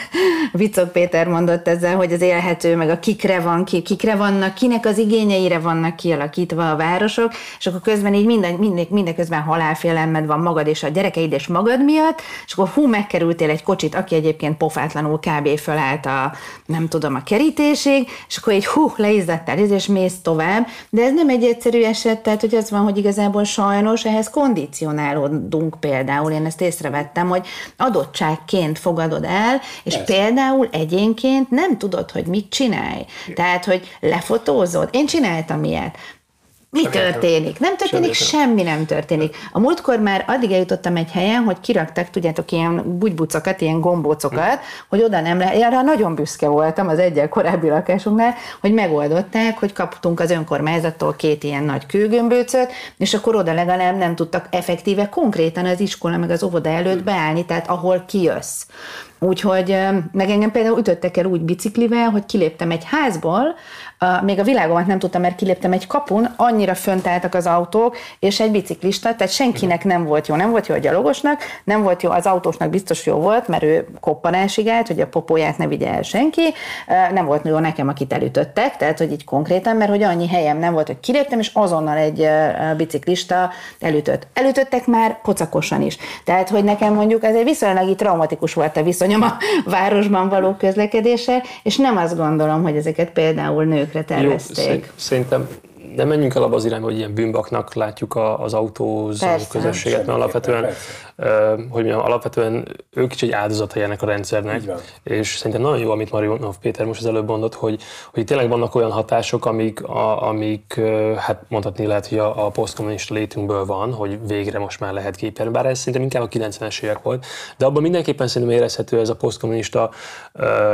Vicok Péter mondott ezzel, hogy az élhető, meg a kikre van, ki, kikre vannak, kinek az igényeire vannak kialakítva a városok, és akkor közben így minden, minden, mindeközben halálfélelmed van magad és a gyerekeid és magad miatt, és akkor hú, megkerültél egy kocsit, aki egyébként pofátlanul kb. fölállt a, nem tudom, a kerítésig, és akkor így hú, leizzadtál, és mész tovább, de ez nem egy egyszerű eset, tehát hogy az van, hogy igazából sajnos ehhez kondicionálódunk például, én ezt észrevettem, hogy adottságként fogadod el, és Persze. például egyénként nem tudod, hogy mit csinálj. Tehát, hogy lefotózod. Én csináltam ilyet. Mi történik? Nem történik, Sem semmi nem történik. A múltkor már addig eljutottam egy helyen, hogy kiraktak, tudjátok, ilyen bugybucokat, ilyen gombócokat, hogy oda nem lehet. Arra nagyon büszke voltam az egyel korábbi lakásunknál, hogy megoldották, hogy kaptunk az önkormányzattól két ilyen nagy kőgömbőcöt, és akkor oda legalább nem tudtak effektíve konkrétan az iskola meg az óvoda előtt beállni, tehát ahol kijössz. Úgyhogy meg engem például ütöttek el úgy biciklivel, hogy kiléptem egy házból, még a világomat nem tudtam, mert kiléptem egy kapun, annyira fönt álltak az autók, és egy biciklista, tehát senkinek nem volt jó, nem volt jó a gyalogosnak, nem volt jó az autósnak, biztos jó volt, mert ő koppanásig állt, hogy a popóját ne vigye el senki, nem volt jó nekem, akit elütöttek, tehát hogy így konkrétan, mert hogy annyi helyem nem volt, hogy kiléptem, és azonnal egy biciklista elütött. Elütöttek már pocakosan is. Tehát, hogy nekem mondjuk ez egy viszonylag így traumatikus volt a viszonyom a városban való közlekedéssel, és nem azt gondolom, hogy ezeket például nőkre Jó, tervezték. szerint- szerintem nem menjünk el abba az irányba, hogy ilyen bűnbaknak látjuk a, az autózó Persze. közösséget, mert alapvetően, Persze. hogy mondjam, alapvetően ők is egy áldozatai ennek a rendszernek, és szerintem nagyon jó, amit Marionov Péter most az előbb mondott, hogy, hogy tényleg vannak olyan hatások, amik, a, amik hát mondhatni lehet, hogy a, a posztkommunista létünkből van, hogy végre most már lehet képelni, bár ez szerintem inkább a 90-es évek volt, de abban mindenképpen szerintem érezhető ez a posztkommunista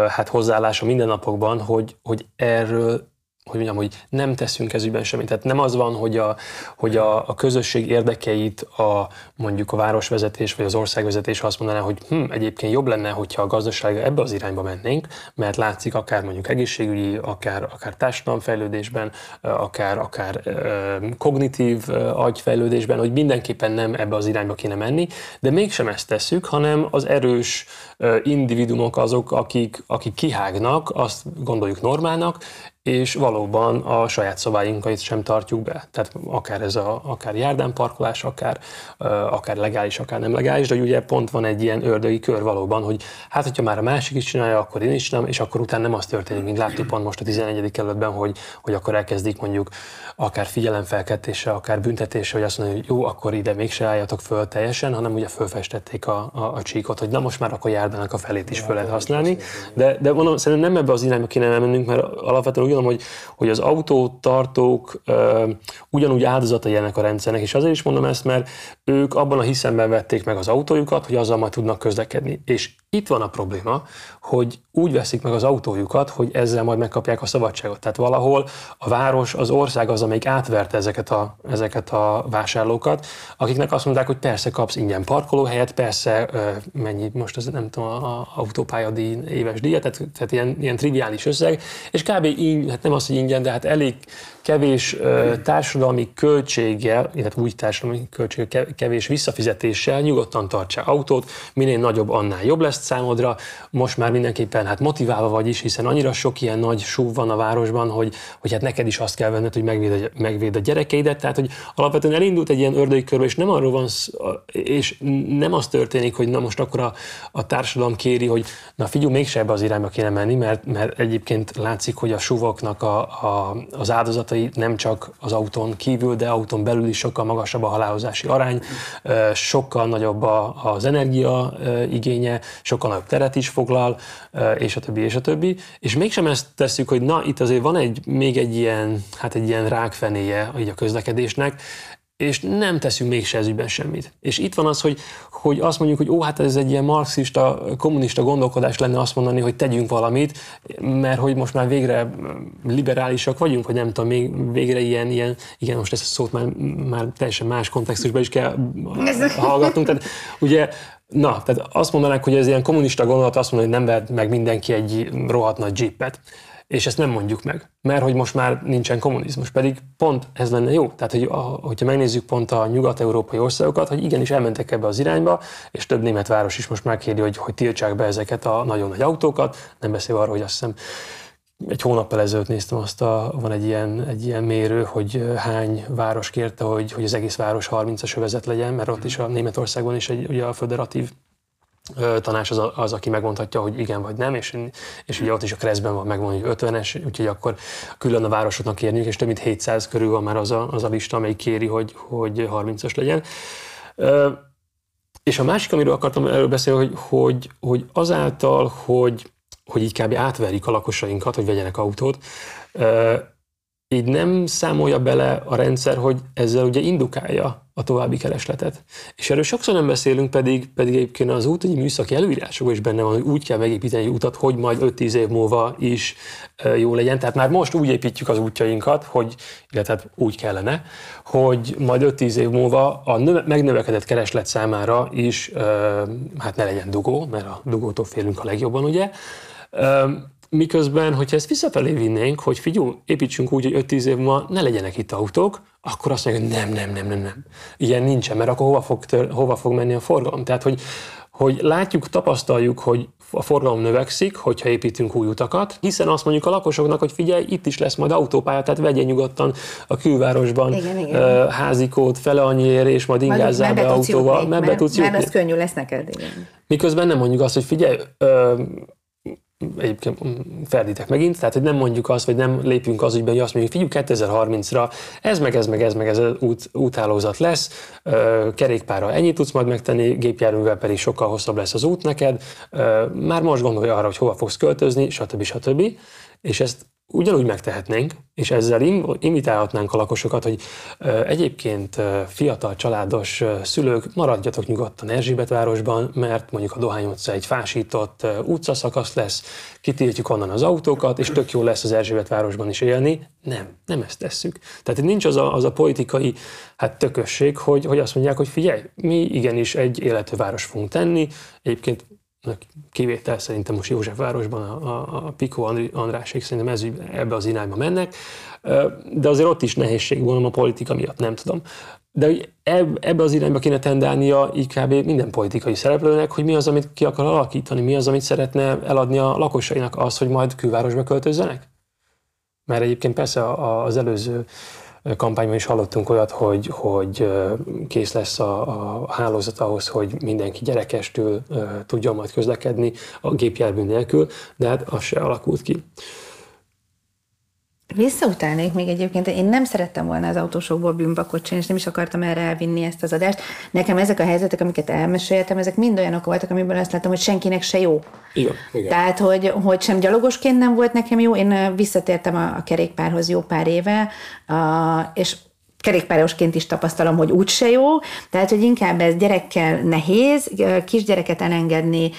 hát hozzáállás a mindennapokban, hogy, hogy erről hogy mondjam, hogy nem teszünk ez ügyben semmit. Tehát nem az van, hogy a, hogy a, a közösség érdekeit a mondjuk a városvezetés vagy az országvezetés azt mondaná, hogy hm, egyébként jobb lenne, hogyha a gazdaság ebbe az irányba mennénk, mert látszik akár mondjuk egészségügyi, akár, akár társadalomfejlődésben, akár, akár kognitív agyfejlődésben, hogy mindenképpen nem ebbe az irányba kéne menni, de mégsem ezt tesszük, hanem az erős ö, individumok azok, akik, akik kihágnak, azt gondoljuk normálnak, és valóban a saját szabályunkat sem tartjuk be. Tehát akár ez a akár járdánparkolás, akár, ö, akár legális, akár nem legális, de ugye pont van egy ilyen ördögi kör valóban, hogy hát, hogyha már a másik is csinálja, akkor én is nem, és akkor utána nem az történik, mint láttuk pont most a 11. kerületben, hogy, hogy akkor elkezdik mondjuk akár figyelemfelkeltése, akár büntetése, hogy azt mondja, hogy jó, akkor ide mégse álljatok föl teljesen, hanem ugye fölfestették a, a, a csíkot, hogy na most már akkor járdának a felét is föl lehet használni. De, de mondom, szerintem nem ebbe az irányba kéne elmennünk, mert alapvetően úgy gondolom, hogy, hogy az autótartók ö, ugyanúgy áldozatai ennek a rendszernek, és azért is mondom ezt, mert ők abban a hiszemben vették meg az autójukat, hogy azzal majd tudnak közlekedni. És itt van a probléma, hogy úgy veszik meg az autójukat, hogy ezzel majd megkapják a szabadságot. Tehát valahol a város, az ország az, amelyik átverte ezeket a, ezeket a vásárlókat, akiknek azt mondták, hogy persze kapsz ingyen parkolóhelyet, persze mennyi most az nem tudom, a autópályadíj éves díjat, tehát, tehát ilyen, ilyen triviális összeg, és kb. Így, hát nem az, hogy ingyen, de hát elég kevés társadalmi költséggel, illetve úgy társadalmi költséggel, kevés visszafizetéssel nyugodtan tartsál autót, minél nagyobb, annál jobb lesz számodra. Most már mindenképpen hát motiválva vagy is, hiszen annyira sok ilyen nagy súv van a városban, hogy, hogy hát neked is azt kell venned, hogy megvéd a, megvéd a gyerekeidet. Tehát, hogy alapvetően elindult egy ilyen ördögi körbe, és nem arról van, és nem az történik, hogy na most akkor a, a társadalom kéri, hogy na figyelj, mégse ebbe az irányba kéne menni, mert, mert egyébként látszik, hogy a suvoknak a, a, az áldozatai nem csak az autón kívül, de autón belül is sokkal magasabb a halálozási arány, sokkal nagyobb az energia igénye, sokkal nagyobb teret is foglal, és a többi, és a többi. És mégsem ezt tesszük, hogy na, itt azért van egy, még egy ilyen, hát egy ilyen rákfenéje így a közlekedésnek, és nem teszünk mégse ez ügyben semmit. És itt van az, hogy, hogy azt mondjuk, hogy ó, hát ez egy ilyen marxista, kommunista gondolkodás lenne azt mondani, hogy tegyünk valamit, mert hogy most már végre liberálisak vagyunk, hogy nem tudom, még végre ilyen, ilyen igen, most ezt a szót már, már teljesen más kontextusban is kell hallgatnunk. Tehát ugye Na, tehát azt mondanák, hogy ez ilyen kommunista gondolat, azt mondani, hogy nem vett meg mindenki egy rohadt nagy jeepet és ezt nem mondjuk meg, mert hogy most már nincsen kommunizmus, pedig pont ez lenne jó. Tehát, hogy a, hogyha megnézzük pont a nyugat-európai országokat, hogy igenis elmentek ebbe az irányba, és több német város is most már kéri, hogy, hogy tiltsák be ezeket a nagyon nagy autókat, nem beszél arról, hogy azt hiszem egy hónappal ezelőtt néztem azt, a, van egy ilyen, egy ilyen mérő, hogy hány város kérte, hogy, hogy az egész város 30-as övezet legyen, mert ott is a Németországban is egy, ugye a föderatív tanács az, az, aki megmondhatja, hogy igen vagy nem, és, és ugye ott is a kreszben van megmondani, hogy 50-es, úgyhogy akkor külön a városoknak kérniük, és több mint 700 körül van már az a, az a lista, amely kéri, hogy, hogy 30-as legyen. És a másik, amiről akartam erről beszélni, hogy, hogy, hogy azáltal, hogy, hogy így kb. átverik a lakosainkat, hogy vegyenek autót, így nem számolja bele a rendszer, hogy ezzel ugye indukálja a további keresletet. És erről sokszor nem beszélünk, pedig, pedig egyébként az útügyi műszaki előírásokban is benne van, hogy úgy kell megépíteni egy utat, hogy majd 5-10 év múlva is jó legyen. Tehát már most úgy építjük az útjainkat, hogy, illetve hát úgy kellene, hogy majd 5-10 év múlva a növe, megnövekedett kereslet számára is hát ne legyen dugó, mert a dugótól félünk a legjobban, ugye. Miközben, hogyha ezt visszafelé vinnénk, hogy figyelj, építsünk úgy, hogy 5-10 év múlva ne legyenek itt autók, akkor azt mondja, hogy nem, nem, nem, nem, nem. Ilyen nincsen, mert akkor hova fog, tör, hova fog menni a forgalom? Tehát, hogy, hogy látjuk, tapasztaljuk, hogy a forgalom növekszik, hogyha építünk új utakat, hiszen azt mondjuk a lakosoknak, hogy figyelj, itt is lesz majd autópálya, tehát vegye nyugodtan a külvárosban igen, igen. házikót, fele annyiért, és majd ingázzál be autóval, mert, be tudsz jutni. Mert az könnyű lesz neked, igen. Miközben nem mondjuk azt, hogy figyelj, egyébként ferdítek megint, tehát hogy nem mondjuk azt, vagy nem lépjünk az ügyben, hogy azt mondjuk, figyelj, 2030-ra ez meg ez meg ez meg ez út, úthálózat lesz, kerékpára ennyit tudsz majd megtenni, gépjárművel pedig sokkal hosszabb lesz az út neked, már most gondolj arra, hogy hova fogsz költözni, stb. stb. És ezt ugyanúgy megtehetnénk, és ezzel invitálhatnánk a lakosokat, hogy egyébként fiatal családos szülők, maradjatok nyugodtan Erzsébetvárosban, mert mondjuk a Dohány utca egy fásított utcaszakasz lesz, kitiltjuk onnan az autókat, és tök jó lesz az Erzsébetvárosban is élni. Nem, nem ezt tesszük. Tehát nincs az a, az a politikai hát tökösség, hogy, hogy azt mondják, hogy figyelj, mi igenis egy élető város fogunk tenni. Egyébként kivétel szerintem most Józsefvárosban a, a, a Piko Andrásék szerintem ez, ebbe az irányba mennek, de azért ott is nehézség van a politika miatt, nem tudom. De ebbe az irányba kéne tendálnia kb. minden politikai szereplőnek, hogy mi az, amit ki akar alakítani, mi az, amit szeretne eladni a lakosainak, az, hogy majd külvárosba költözzenek? Mert egyébként persze az előző kampányban is hallottunk olyat, hogy, hogy kész lesz a, a hálózat ahhoz, hogy mindenki gyerekestől tudjon majd közlekedni a gépjármű nélkül, de hát az se alakult ki. Visszautálnék még egyébként, én nem szerettem volna az autósokból bűnbakot csinálni, és nem is akartam erre elvinni ezt az adást. Nekem ezek a helyzetek, amiket elmeséltem, ezek mind olyanok voltak, amiből azt láttam, hogy senkinek se jó. Igen, igen. Tehát, hogy, hogy sem gyalogosként nem volt nekem jó. Én visszatértem a, a kerékpárhoz jó pár éve, és kerékpárosként is tapasztalom, hogy úgyse jó, tehát, hogy inkább ez gyerekkel nehéz, kisgyereket elengedni,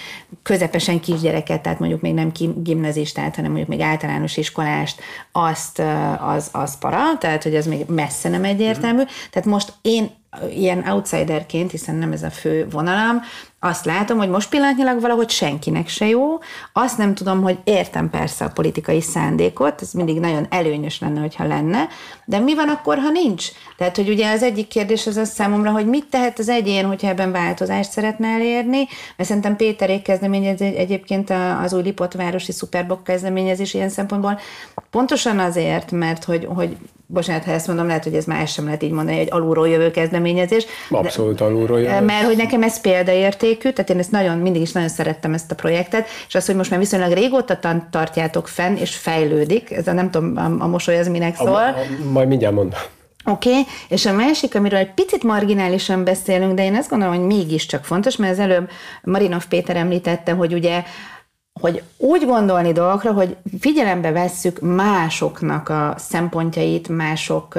közepesen kisgyereket, tehát mondjuk még nem gimnazistát, hanem mondjuk még általános iskolást, azt, az, az para, tehát, hogy ez még messze nem egyértelmű. Mm. Tehát most én ilyen outsiderként, hiszen nem ez a fő vonalam, azt látom, hogy most pillanatnyilag valahogy senkinek se jó. Azt nem tudom, hogy értem persze a politikai szándékot, ez mindig nagyon előnyös lenne, hogyha lenne, de mi van akkor, ha nincs? Tehát, hogy ugye az egyik kérdés az az számomra, hogy mit tehet az egyén, hogyha ebben változást szeretne elérni, mert szerintem Péterék kezdeményez egyébként az új Lipotvárosi Superbock kezdeményezés ilyen szempontból pontosan azért, mert hogy, hogy bocsánat, ha ezt mondom, lehet, hogy ez más sem lehet így mondani, egy alulról jövő kezdeményezés. Abszolút alulról jövő. Mert hogy nekem ez példaérték, értékű, tehát én ezt nagyon, mindig is nagyon szerettem ezt a projektet, és az, hogy most már viszonylag régóta tartjátok fenn, és fejlődik, ez a nem tudom, a, a mosoly az minek szól. A, a, majd mindjárt mondom. Oké, okay. és a másik, amiről egy picit marginálisan beszélünk, de én azt gondolom, hogy mégiscsak fontos, mert az előbb Marinov Péter említette, hogy ugye hogy úgy gondolni dolgokra, hogy figyelembe vesszük másoknak a szempontjait, mások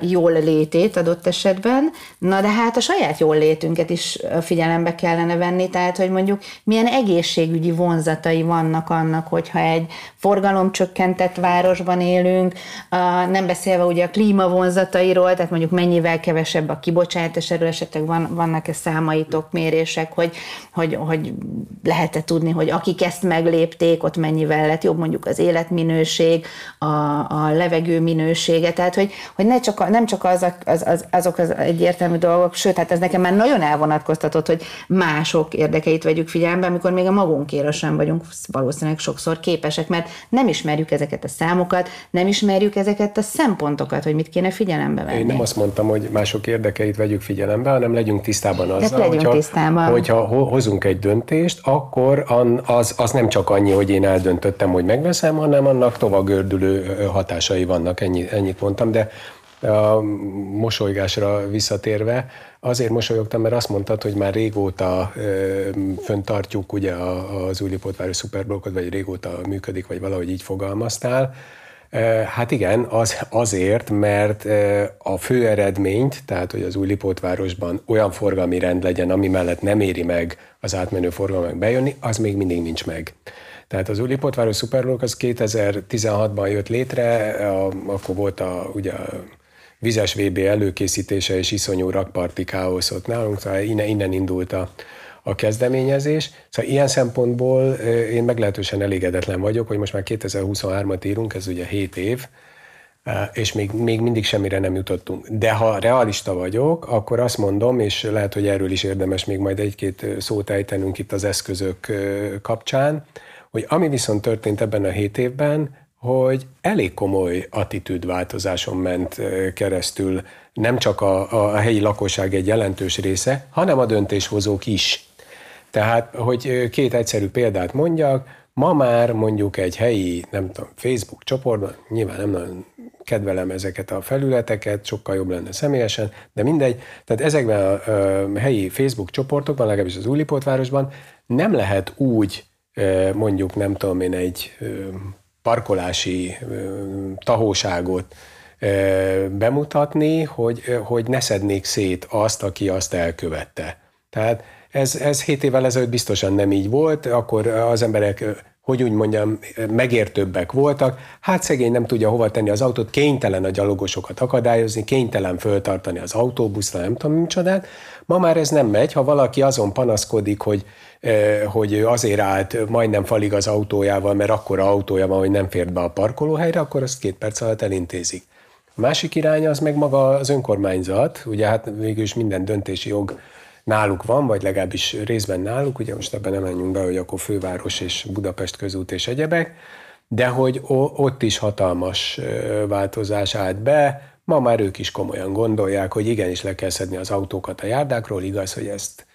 jól létét adott esetben, na de hát a saját jól létünket is figyelembe kellene venni, tehát hogy mondjuk milyen egészségügyi vonzatai vannak annak, hogyha egy forgalomcsökkentett városban élünk, nem beszélve ugye a klímavonzatairól, tehát mondjuk mennyivel kevesebb a kibocsátás, erről esetleg van, vannak-e számaitok, mérések, hogy, hogy, hogy lehet-e tudni, hogy akik ezt meglépték, ott mennyivel lett jobb mondjuk az életminőség, a, a levegő minősége, tehát hogy, hogy ne csak, nem csak az, az, az, azok az egyértelmű dolgok, sőt, hát ez nekem már nagyon elvonatkoztatott, hogy mások érdekeit vegyük figyelembe, amikor még a magunkére sem vagyunk valószínűleg sokszor képesek, mert nem ismerjük ezeket a számokat, nem ismerjük ezeket a szempontokat, hogy mit kéne figyelembe venni. Én nem azt mondtam, hogy mások érdekeit vegyük figyelembe, hanem legyünk tisztában azzal, hogyha, tisztában. hogyha hozunk egy döntést, akkor az, az nem csak annyi, hogy én eldöntöttem, hogy megveszem, hanem annak tovább gördülő hatásai vannak, ennyi, ennyit mondtam, de a mosolygásra visszatérve, azért mosolyogtam, mert azt mondtad, hogy már régóta ö, föntartjuk ugye az Újlipótváros szuperblokkot, vagy régóta működik, vagy valahogy így fogalmaztál. Hát igen, az, azért, mert a fő eredményt, tehát hogy az új Lipótvárosban olyan forgalmi rend legyen, ami mellett nem éri meg az átmenő forgalmak bejönni, az még mindig nincs meg. Tehát az új Lipótváros Superblokk az 2016-ban jött létre, akkor volt a, ugye a vizes VB előkészítése és iszonyú rakparti káosz ott nálunk, szóval innen, innen indult a, a kezdeményezés. Szóval ilyen szempontból én meglehetősen elégedetlen vagyok, hogy most már 2023-at írunk, ez ugye 7 év, és még, még mindig semmire nem jutottunk. De ha realista vagyok, akkor azt mondom, és lehet, hogy erről is érdemes még majd egy-két szót ejtenünk itt az eszközök kapcsán, hogy ami viszont történt ebben a hét évben, hogy elég komoly attitűdváltozáson ment keresztül nem csak a, a helyi lakosság egy jelentős része, hanem a döntéshozók is. Tehát, hogy két egyszerű példát mondjak, ma már mondjuk egy helyi, nem tudom, Facebook csoportban, nyilván nem nagyon kedvelem ezeket a felületeket, sokkal jobb lenne személyesen, de mindegy. Tehát ezekben a, a helyi Facebook csoportokban, legalábbis az Újlipótvárosban nem lehet úgy mondjuk, nem tudom én, egy parkolási tahóságot bemutatni, hogy, hogy ne szednék szét azt, aki azt elkövette. Tehát ez, ez 7 évvel ezelőtt biztosan nem így volt, akkor az emberek, hogy úgy mondjam, megértőbbek voltak. Hát szegény nem tudja hova tenni az autót, kénytelen a gyalogosokat akadályozni, kénytelen föltartani az autóbuszra, nem tudom micsodát. Ma már ez nem megy, ha valaki azon panaszkodik, hogy, hogy azért állt majdnem falig az autójával, mert akkor autója van, hogy nem fért be a parkolóhelyre, akkor azt két perc alatt elintézik. A másik irány az meg maga az önkormányzat, ugye hát végül minden döntési jog náluk van, vagy legalábbis részben náluk, ugye most ebben nem menjünk be, hogy akkor főváros és Budapest közút és egyebek, de hogy ott is hatalmas változás állt be, ma már ők is komolyan gondolják, hogy igenis le kell szedni az autókat a járdákról, igaz, hogy ezt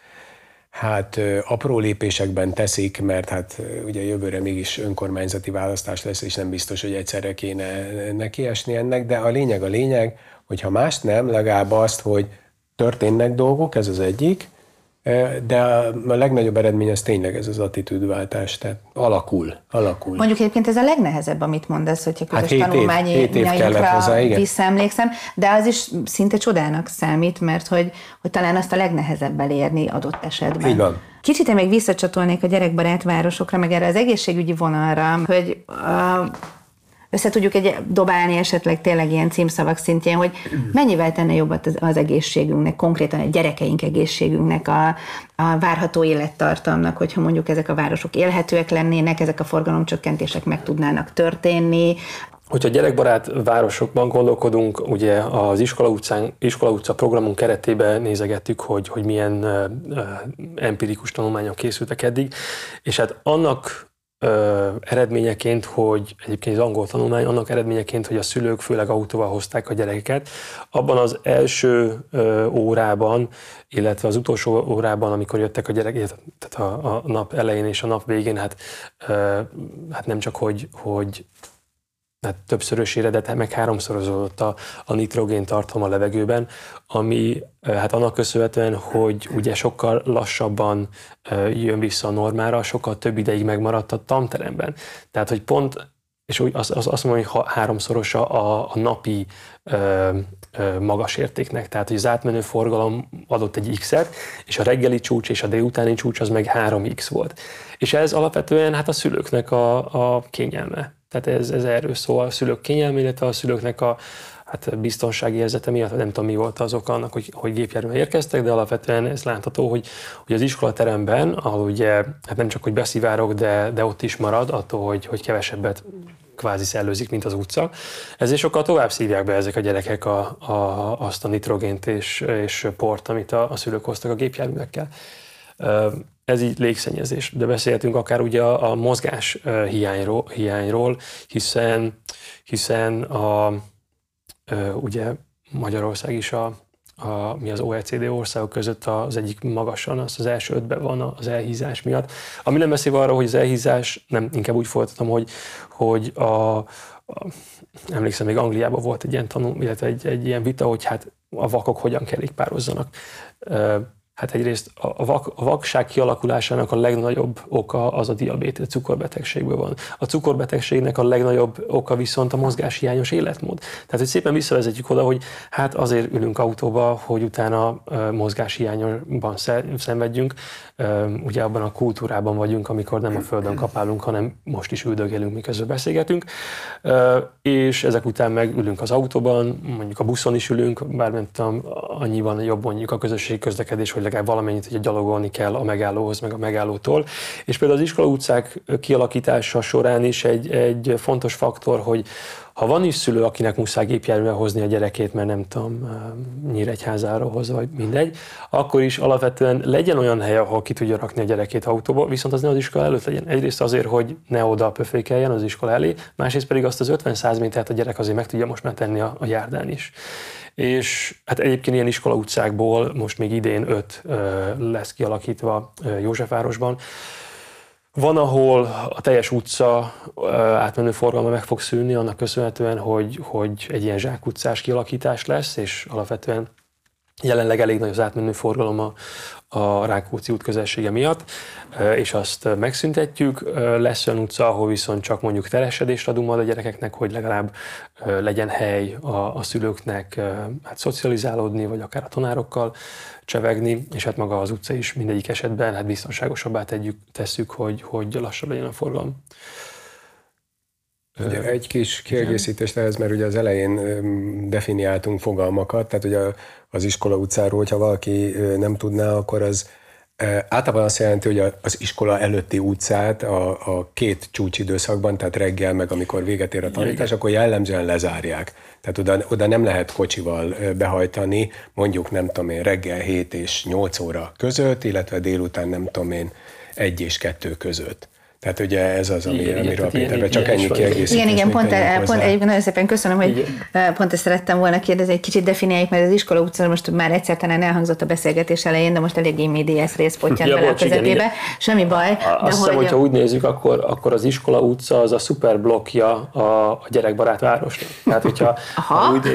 hát apró lépésekben teszik, mert hát ugye jövőre mégis önkormányzati választás lesz, és nem biztos, hogy egyszerre kéne nekiesni ennek, de a lényeg a lényeg, hogy ha mást nem, legalább azt, hogy történnek dolgok, ez az egyik, de a legnagyobb eredmény az tényleg ez az attitűdváltás, tehát alakul, alakul. Mondjuk egyébként ez a legnehezebb, amit mondasz, hogyha közös hát tanulmányainkra visszaemlékszem, de az is szinte csodának számít, mert hogy, hogy talán azt a legnehezebb elérni adott esetben. Így van. Kicsit én még visszacsatolnék a gyerekbarát városokra, meg erre az egészségügyi vonalra, hogy uh, össze tudjuk egy dobálni esetleg tényleg ilyen címszavak szintjén, hogy mennyivel tenne jobbat az, egészségünknek, konkrétan a gyerekeink egészségünknek, a, a várható élettartamnak, hogyha mondjuk ezek a városok élhetőek lennének, ezek a forgalomcsökkentések meg tudnának történni, Hogyha gyerekbarát városokban gondolkodunk, ugye az iskola, utcán, iskola utca programunk keretében nézegettük, hogy, hogy milyen empirikus tanulmányok készültek eddig, és hát annak ö, eredményeként, hogy egyébként az angol tanulmány, annak eredményeként, hogy a szülők főleg autóval hozták a gyerekeket. Abban az első ö, órában, illetve az utolsó órában, amikor jöttek a gyerekek, tehát a, a nap elején és a nap végén, hát, ö, hát nem csak, hogy, hogy hát többszörösére, de meg háromszorozódott a, a nitrogén tartalom a levegőben, ami hát annak köszönhetően, hogy ugye sokkal lassabban jön vissza a normára, sokkal több ideig megmaradt a tanteremben. Tehát, hogy pont, és úgy azt, azt mondom, hogy háromszorosa a, a napi ö, ö, magas értéknek. Tehát, hogy az átmenő forgalom adott egy X-et, és a reggeli csúcs és a délutáni csúcs az meg 3X volt. És ez alapvetően hát a szülőknek a, a kényelme. Tehát ez, ez erről szól a szülők kényelme, illetve a szülőknek a hát biztonsági érzete miatt, nem tudom mi volt az oka annak, hogy, hogy gépjárművel érkeztek, de alapvetően ez látható, hogy, hogy az iskolateremben, ahol ugye hát nem csak hogy beszivárok, de, de ott is marad attól, hogy, hogy kevesebbet kvázi szellőzik, mint az utca. Ezért sokkal tovább szívják be ezek a gyerekek a, a, azt a nitrogént és, és port, amit a, a szülők hoztak a gépjárművekkel. Ez így légszennyezés. De beszélhetünk akár ugye a, a mozgás hiányról, hiányról hiszen, hiszen a, ugye Magyarország is a, a, mi az OECD országok között az egyik magasan, az az első ötben van az elhízás miatt. Ami nem beszél arra, hogy az elhízás, nem, inkább úgy folytatom, hogy, hogy a, a emlékszem, még Angliában volt egy ilyen tanul, illetve egy, egy ilyen vita, hogy hát a vakok hogyan kerékpározzanak. Hát egyrészt a, vak, a vakság kialakulásának a legnagyobb oka az a diabétesz, a cukorbetegségből van. A cukorbetegségnek a legnagyobb oka viszont a mozgáshiányos életmód. Tehát, hogy szépen visszavezetjük oda, hogy hát azért ülünk autóba, hogy utána mozgáshiányban szenvedjünk. Ugye abban a kultúrában vagyunk, amikor nem a földön kapálunk, hanem most is üldögélünk, miközben beszélgetünk. És ezek után meg ülünk az autóban, mondjuk a buszon is ülünk, bár nem tudom, annyiban jobb mondjuk a közösségi közlekedés, hogy legalább valamennyit hogy gyalogolni kell a megállóhoz, meg a megállótól. És például az iskola utcák kialakítása során is egy, egy fontos faktor, hogy ha van is szülő, akinek muszáj gépjárművel hozni a gyerekét, mert nem tudom, Nyíregyházára hoz, vagy mindegy, akkor is alapvetően legyen olyan hely, ahol ki tudja rakni a gyerekét autóba, viszont az ne az iskola előtt legyen. Egyrészt azért, hogy ne oda pöfékeljen az iskola elé, másrészt pedig azt az 50 métert a gyerek azért meg tudja most már tenni a, a járdán is és hát egyébként ilyen iskola utcákból most még idén öt lesz kialakítva Józsefvárosban. Van, ahol a teljes utca átmenő forgalma meg fog szűnni, annak köszönhetően, hogy, hogy egy ilyen zsákutcás kialakítás lesz, és alapvetően jelenleg elég nagy az átmenő forgalom a, a Rákóczi út közelsége miatt, és azt megszüntetjük. Lesz olyan utca, ahol viszont csak mondjuk teresedést adunk majd a gyerekeknek, hogy legalább legyen hely a, a szülőknek hát szocializálódni, vagy akár a tanárokkal csevegni, és hát maga az utca is mindegyik esetben hát biztonságosabbá tegyük, tesszük, hogy, hogy lassabb legyen a forgalom. Ugye egy kis kiegészítést ehhez, mert ugye az elején definiáltunk fogalmakat, tehát ugye az iskola utcáról, hogyha valaki nem tudná, akkor az általában azt jelenti, hogy az iskola előtti utcát a, a két csúcsidőszakban, tehát reggel, meg amikor véget ér a tanítás, akkor jellemzően lezárják. Tehát oda, oda nem lehet kocsival behajtani, mondjuk nem tudom én, reggel 7 és 8 óra között, illetve délután nem tudom én, 1 és 2 között. Tehát ugye ez az, ami, igen, amiről a Péterbe csak ennyi kiegészítés. Igen, igen, pont, e, pont egyébként nagyon szépen köszönöm, hogy igen. pont ezt szerettem volna kérdezni, egy kicsit definiáljuk, mert az iskola utca most már egyszer talán elhangzott a beszélgetés elején, de most eléggé médiás rész pottyant bele a közepébe. Igen, Semmi baj. De azt hiszem, hogyha úgy nézzük, akkor, akkor az iskola utca az a szuper blokkja a, a gyerekbarát városnak. Tehát, hogyha Aha. úgy,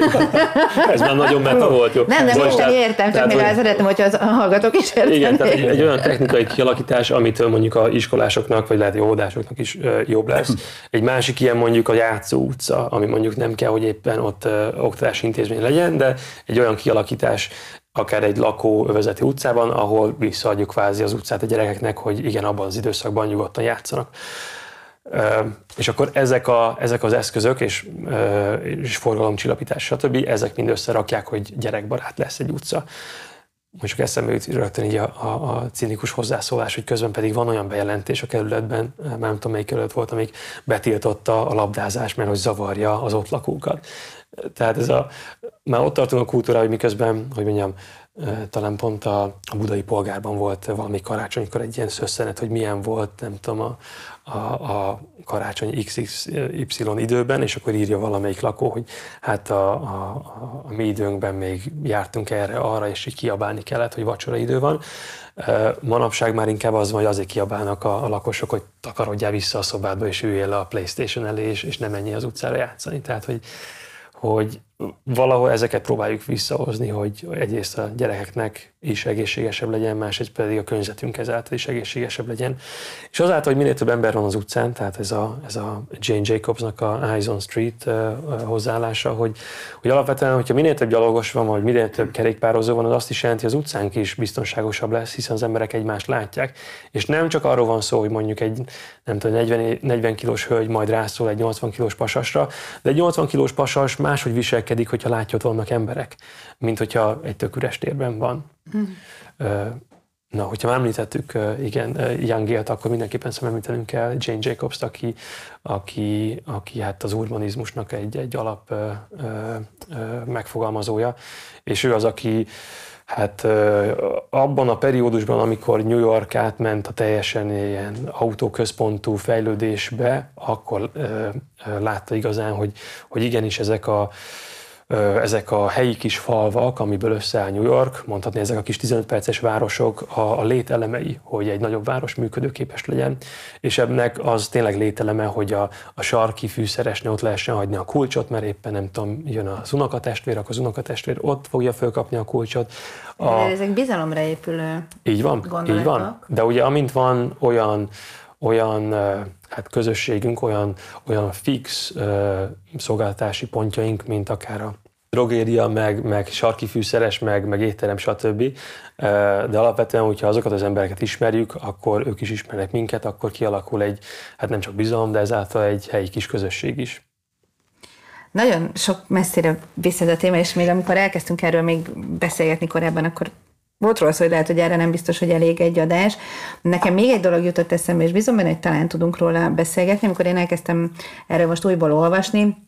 ez már nagyon meta volt. Jó. Nem, nem, most értem, csak még hogy... szeretném, hogyha az hallgatók is értenék. Igen, tehát egy, egy olyan technikai kialakítás, amit mondjuk a iskolásoknak, vagy lehet lehet óvodásoknak is jobb lesz. Egy másik ilyen mondjuk a játszó utca, ami mondjuk nem kell, hogy éppen ott oktatási intézmény legyen, de egy olyan kialakítás, akár egy lakóövezeti utcában, ahol visszaadjuk kvázi az utcát a gyerekeknek, hogy igen, abban az időszakban nyugodtan játszanak. És akkor ezek, a, ezek az eszközök és, és forgalomcsillapítás, stb. ezek mind összerakják, hogy gyerekbarát lesz egy utca most csak eszembe jut rögtön így a, a, a cinikus hozzászólás, hogy közben pedig van olyan bejelentés a kerületben, már nem tudom melyik kerület volt, amik betiltotta a labdázás, mert hogy zavarja az ott lakókat. Tehát ez a, már ott tartunk a kultúra, hogy miközben, hogy mondjam, talán pont a, budai polgárban volt valami karácsonykor egy ilyen szösszenet, hogy milyen volt, nem tudom, a, a, a karácsony XXY időben, és akkor írja valamelyik lakó, hogy hát a, a, a mi időnkben még jártunk erre, arra, és így kiabálni kellett, hogy vacsora idő van. Manapság már inkább az van, hogy azért kiabálnak a, a lakosok, hogy takarodjál vissza a szobádba, és üljél le a Playstation elé, és, és ne menjél az utcára játszani. Tehát, hogy, hogy valahol ezeket próbáljuk visszahozni, hogy egyrészt a gyerekeknek is egészségesebb legyen, másrészt pedig a környezetünk ezáltal is egészségesebb legyen. És azáltal, hogy minél több ember van az utcán, tehát ez a, ez a Jane Jacobsnak a Eyes on Street hozzáállása, hogy, hogy alapvetően, hogyha minél több gyalogos van, vagy minél több kerékpározó van, az azt is jelenti, hogy az utcánk is biztonságosabb lesz, hiszen az emberek egymást látják. És nem csak arról van szó, hogy mondjuk egy nem tudom, 40, 40 kilós hölgy majd rászól egy 80 kilós pasasra, de egy 80 kilós pasas máshogy viselkedik, hogyha látja, hogy vannak emberek, mint hogyha egy tök üres térben van. Mm. Na, hogyha már említettük, igen, Young Gale-t, akkor mindenképpen szem említenünk kell Jane Jacobs-t, aki, aki, aki hát az urbanizmusnak egy, egy alap ö, ö, megfogalmazója, és ő az, aki hát abban a periódusban, amikor New York átment a teljesen ilyen autóközpontú fejlődésbe, akkor látta igazán, hogy, hogy igenis ezek a ezek a helyi kis falvak, amiből összeáll New York, mondhatni ezek a kis 15 perces városok a, a lételemei, hogy egy nagyobb város működőképes legyen, és ennek az tényleg lételeme, hogy a, a sarki fűszeresnél ott lehessen hagyni a kulcsot, mert éppen nem tudom, jön az unokatestvér, akkor az unokatestvér ott fogja fölkapni a kulcsot. A, ezek bizalomra épülő Így van, gondolatok. így van. De ugye amint van olyan olyan hát közösségünk, olyan, olyan fix szolgáltatási pontjaink, mint akár a drogéria, meg, meg sarki fűszeres, meg, meg étterem, stb. De alapvetően, hogyha azokat az embereket ismerjük, akkor ők is ismernek minket, akkor kialakul egy, hát nem csak bizalom, de ezáltal egy helyi kis közösség is. Nagyon sok messzire vissza a téma, és még amikor elkezdtünk erről még beszélgetni korábban, akkor volt szó, hogy lehet, hogy erre nem biztos, hogy elég egy adás. Nekem még egy dolog jutott eszembe, és bizony benne, hogy talán tudunk róla beszélgetni, amikor én elkezdtem erről most újból olvasni,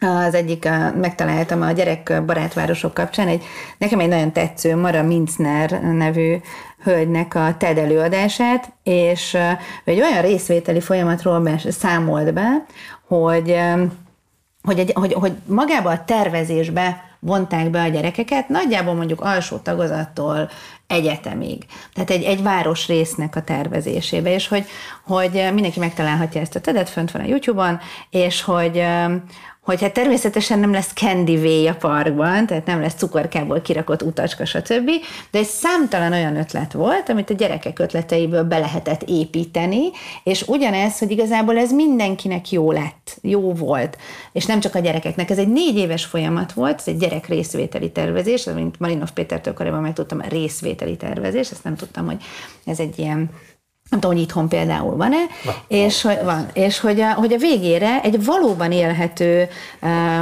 az egyik, megtaláltam a gyerek barátvárosok kapcsán, egy, nekem egy nagyon tetsző Mara Minzner nevű hölgynek a TED előadását, és egy olyan részvételi folyamatról számolt be, hogy, hogy, egy, hogy, hogy magába a tervezésbe vonták be a gyerekeket, nagyjából mondjuk alsó tagozattól egyetemig. Tehát egy, egy város résznek a tervezésébe, és hogy, hogy mindenki megtalálhatja ezt a tedet, fönt van a YouTube-on, és hogy, hogy hát természetesen nem lesz candy way a parkban, tehát nem lesz cukorkából kirakott utacska, stb., de egy számtalan olyan ötlet volt, amit a gyerekek ötleteiből be lehetett építeni, és ugyanez, hogy igazából ez mindenkinek jó lett, jó volt, és nem csak a gyerekeknek. Ez egy négy éves folyamat volt, ez egy gyerek részvételi tervezés, mint Marinov Pétertől korábban megtudtam, a részvételi tervezés, ezt nem tudtam, hogy ez egy ilyen nem tudom, hogy itthon például van-e, Na, és, van. Hogy, van, és hogy a, hogy a végére egy valóban élhető,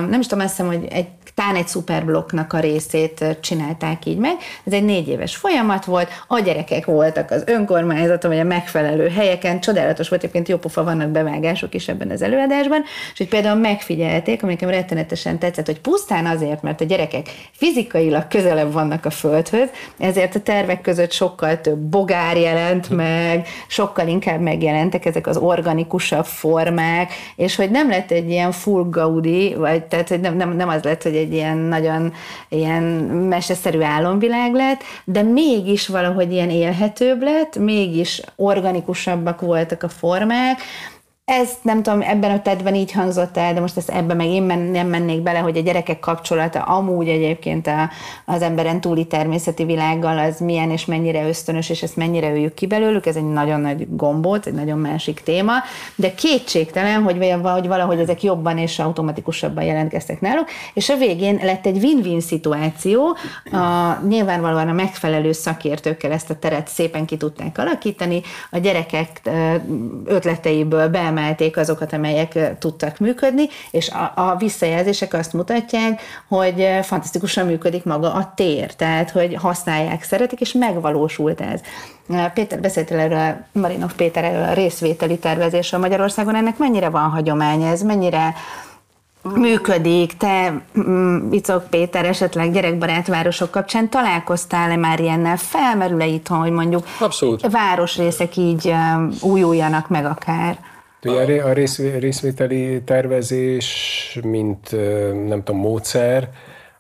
nem is tudom, azt hiszem, hogy egy tán egy szuperblokknak a részét csinálták így meg. Ez egy négy éves folyamat volt, a gyerekek voltak az önkormányzaton, vagy a megfelelő helyeken, csodálatos volt, egyébként jópofa vannak bevágások is ebben az előadásban, és hogy például megfigyelték, ami nekem rettenetesen tetszett, hogy pusztán azért, mert a gyerekek fizikailag közelebb vannak a földhöz, ezért a tervek között sokkal több bogár jelent meg, sokkal inkább megjelentek ezek az organikusabb formák, és hogy nem lett egy ilyen full gaudi, vagy tehát hogy nem, nem, nem az lett, hogy egy ilyen nagyon ilyen meseszerű álomvilág lett, de mégis valahogy ilyen élhetőbb lett, mégis organikusabbak voltak a formák, ez nem tudom, ebben a tedben így hangzott el, de most ezt ebben meg én men, nem mennék bele, hogy a gyerekek kapcsolata amúgy egyébként a, az emberen túli természeti világgal az milyen és mennyire ösztönös, és ezt mennyire öljük ki belőlük, ez egy nagyon nagy gombóc, egy nagyon másik téma, de kétségtelen, hogy, hogy valahogy ezek jobban és automatikusabban jelentkeztek náluk, és a végén lett egy win-win szituáció, a, nyilvánvalóan a megfelelő szakértőkkel ezt a teret szépen ki tudták alakítani, a gyerekek ötleteiből be kiemelték azokat, amelyek tudtak működni, és a, a visszajelzések azt mutatják, hogy fantasztikusan működik maga a tér, tehát hogy használják, szeretik, és megvalósult ez. Péter beszélt erről, Marinov Péter erről a részvételi tervezésről Magyarországon, ennek mennyire van hagyomány ez, mennyire működik. Te, mm, Bicok Péter, esetleg gyerekbarát városok kapcsán találkoztál-e már ilyennel? Felmerül-e itthon, hogy mondjuk Abszolút. városrészek így újuljanak meg akár? Ugye a rész, részvételi tervezés, mint nem tudom, módszer,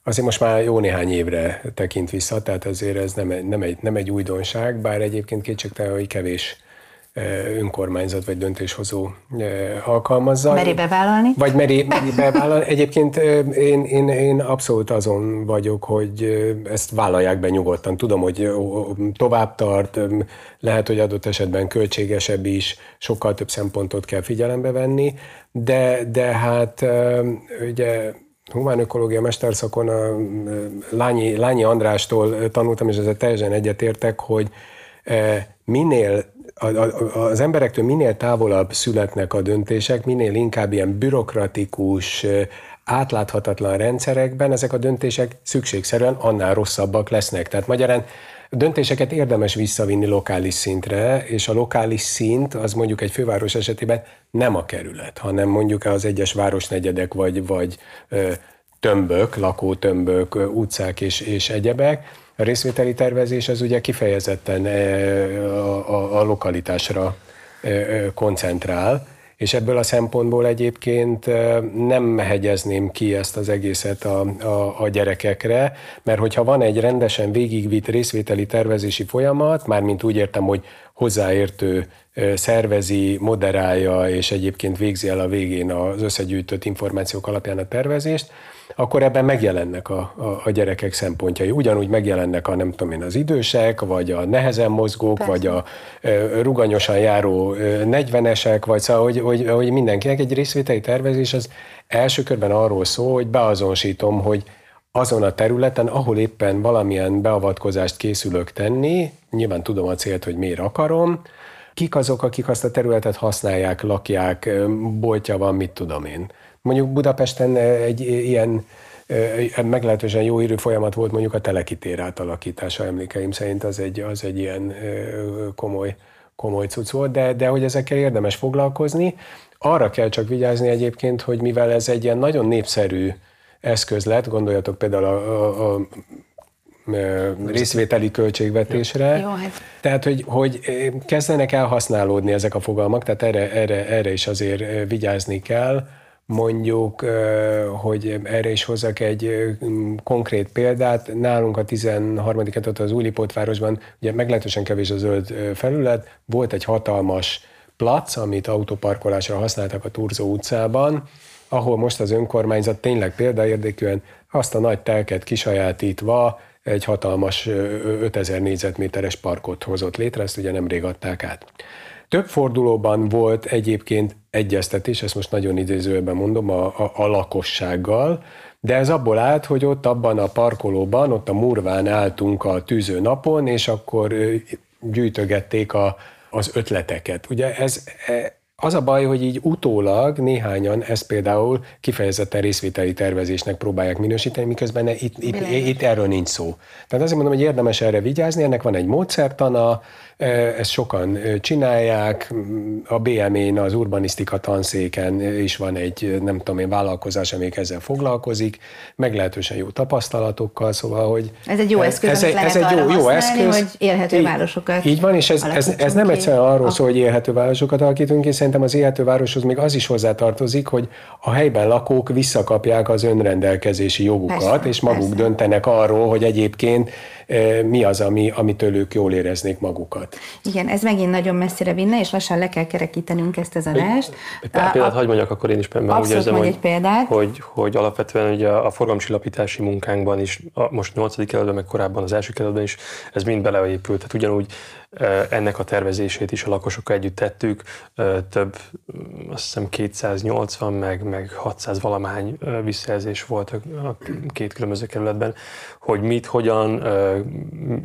azért most már jó néhány évre tekint vissza, tehát azért ez nem, nem, egy, nem egy újdonság, bár egyébként kétségtelen, hogy kevés önkormányzat vagy döntéshozó alkalmazza. Meri bevállalni? Vagy meri, meri bevállalni. Egyébként én, én, én abszolút azon vagyok, hogy ezt vállalják be nyugodtan. Tudom, hogy tovább tart, lehet, hogy adott esetben költségesebb is, sokkal több szempontot kell figyelembe venni, de, de hát ugye humán ökológia mesterszakon a Lányi, Lányi Andrástól tanultam, és ezzel teljesen egyetértek, hogy minél az emberektől minél távolabb születnek a döntések, minél inkább ilyen bürokratikus, átláthatatlan rendszerekben ezek a döntések szükségszerűen annál rosszabbak lesznek. Tehát magyarán döntéseket érdemes visszavinni lokális szintre, és a lokális szint az mondjuk egy főváros esetében nem a kerület, hanem mondjuk az egyes városnegyedek vagy, vagy tömbök, lakótömbök, utcák és, és egyebek, a részvételi tervezés az ugye kifejezetten a, a, a lokalitásra koncentrál, és ebből a szempontból egyébként nem hegyezném ki ezt az egészet a, a, a gyerekekre, mert hogyha van egy rendesen végigvitt részvételi tervezési folyamat, mármint úgy értem, hogy hozzáértő szervezi, moderálja, és egyébként végzi el a végén az összegyűjtött információk alapján a tervezést, akkor ebben megjelennek a, a, a gyerekek szempontjai. Ugyanúgy megjelennek a nem tudom én az idősek, vagy a nehezen mozgók, Persze. vagy a e, ruganyosan járó 40-esek, vagy szóval, hogy, hogy, hogy mindenkinek egy részvételi tervezés az első körben arról szól, hogy beazonosítom, hogy azon a területen, ahol éppen valamilyen beavatkozást készülök tenni, nyilván tudom a célt, hogy miért akarom, kik azok, akik azt a területet használják, lakják, boltja van, mit tudom én. Mondjuk Budapesten egy ilyen meglehetősen jó írő folyamat volt mondjuk a telekitér átalakítása emlékeim szerint az egy, az egy ilyen komoly, komoly cucc volt, de, de hogy ezekkel érdemes foglalkozni. Arra kell csak vigyázni egyébként, hogy mivel ez egy ilyen nagyon népszerű eszköz lett, gondoljatok például a, a, a részvételi költségvetésre. Jó, hát. Tehát, hogy, hogy kezdenek elhasználódni ezek a fogalmak, tehát erre, erre, erre is azért vigyázni kell, mondjuk, hogy erre is hozzak egy konkrét példát. Nálunk a 13. etat az Újlipótvárosban ugye meglehetősen kevés a zöld felület, volt egy hatalmas plac, amit autóparkolásra használtak a Turzó utcában, ahol most az önkormányzat tényleg példaérdekűen azt a nagy telket kisajátítva egy hatalmas 5000 négyzetméteres parkot hozott létre, ezt ugye nemrég adták át. Több fordulóban volt egyébként egyeztetés, ezt most nagyon idézőben mondom, a, a, a lakossággal, de ez abból állt, hogy ott abban a parkolóban, ott a Murván álltunk a tűző napon, és akkor gyűjtögették a, az ötleteket. Ugye ez, e, az a baj, hogy így utólag néhányan ezt például kifejezetten részvételi tervezésnek próbálják minősíteni, miközben itt, itt, itt erről nincs szó. Tehát azért mondom, hogy érdemes erre vigyázni, ennek van egy módszertana, ezt sokan csinálják. A BME-n, az urbanisztika tanszéken is van egy, nem tudom én, vállalkozás, amelyik ezzel foglalkozik, meglehetősen jó tapasztalatokkal, szóval, hogy... Ez egy jó eszköz, ez, ez egy jó, jó eszköz, hogy élhető így, városokat Így van, és ez, ez, ez nem egyszerűen arról szól, hogy élhető városokat alakítunk, és szerintem az élhető városhoz még az is hozzátartozik, hogy a helyben lakók visszakapják az önrendelkezési jogukat, persze, és maguk persze. döntenek arról, hogy egyébként mi az, ami, amitől ők jól éreznék magukat. Igen, ez megint nagyon messzire vinne, és lassan le kell kerekítenünk ezt az adást. Egy pár példát hagyd mondjak akkor én is, mert úgy érzem, hogy, példát. Hogy, hogy alapvetően ugye a forgalomcsillapítási munkánkban is, a, most 8. kerületben, meg korábban az első kerületben is, ez mind beleépült. Tehát ugyanúgy ennek a tervezését is a lakosokkal együtt tettük. Több, azt hiszem 280 meg, meg 600 valamány visszajelzés volt a két különböző kerületben, hogy mit, hogyan,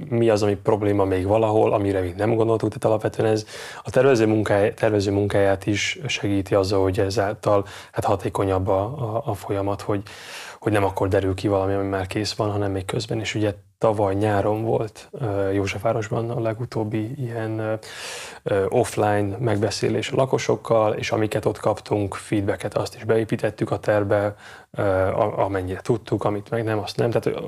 mi az, ami probléma még valahol, amire még nem gondoltuk, tehát alapvetően ez a tervező, munkáj, tervező munkáját is segíti azzal, hogy ezáltal hát hatékonyabb a, a, a folyamat, hogy, hogy nem akkor derül ki valami, ami már kész van, hanem még közben is ugye tavaly nyáron volt Józsefvárosban a legutóbbi ilyen offline megbeszélés a lakosokkal, és amiket ott kaptunk, feedbacket, azt is beépítettük a terbe, amennyire tudtuk, amit meg nem, azt nem. Tehát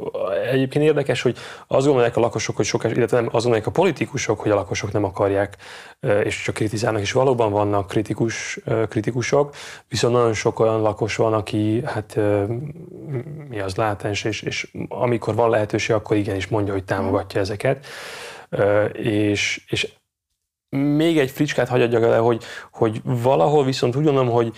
egyébként érdekes, hogy azt gondolják a lakosok, hogy sok, illetve nem, azt gondolják a politikusok, hogy a lakosok nem akarják, és csak kritizálnak, és valóban vannak kritikus, kritikusok, viszont nagyon sok olyan lakos van, aki hát mi az látens, és, és amikor van lehetőség, akkor igenis mondja, hogy támogatja ezeket. És, és még egy fricskát hagyjak el, hogy, hogy valahol viszont úgy gondolom, hogy,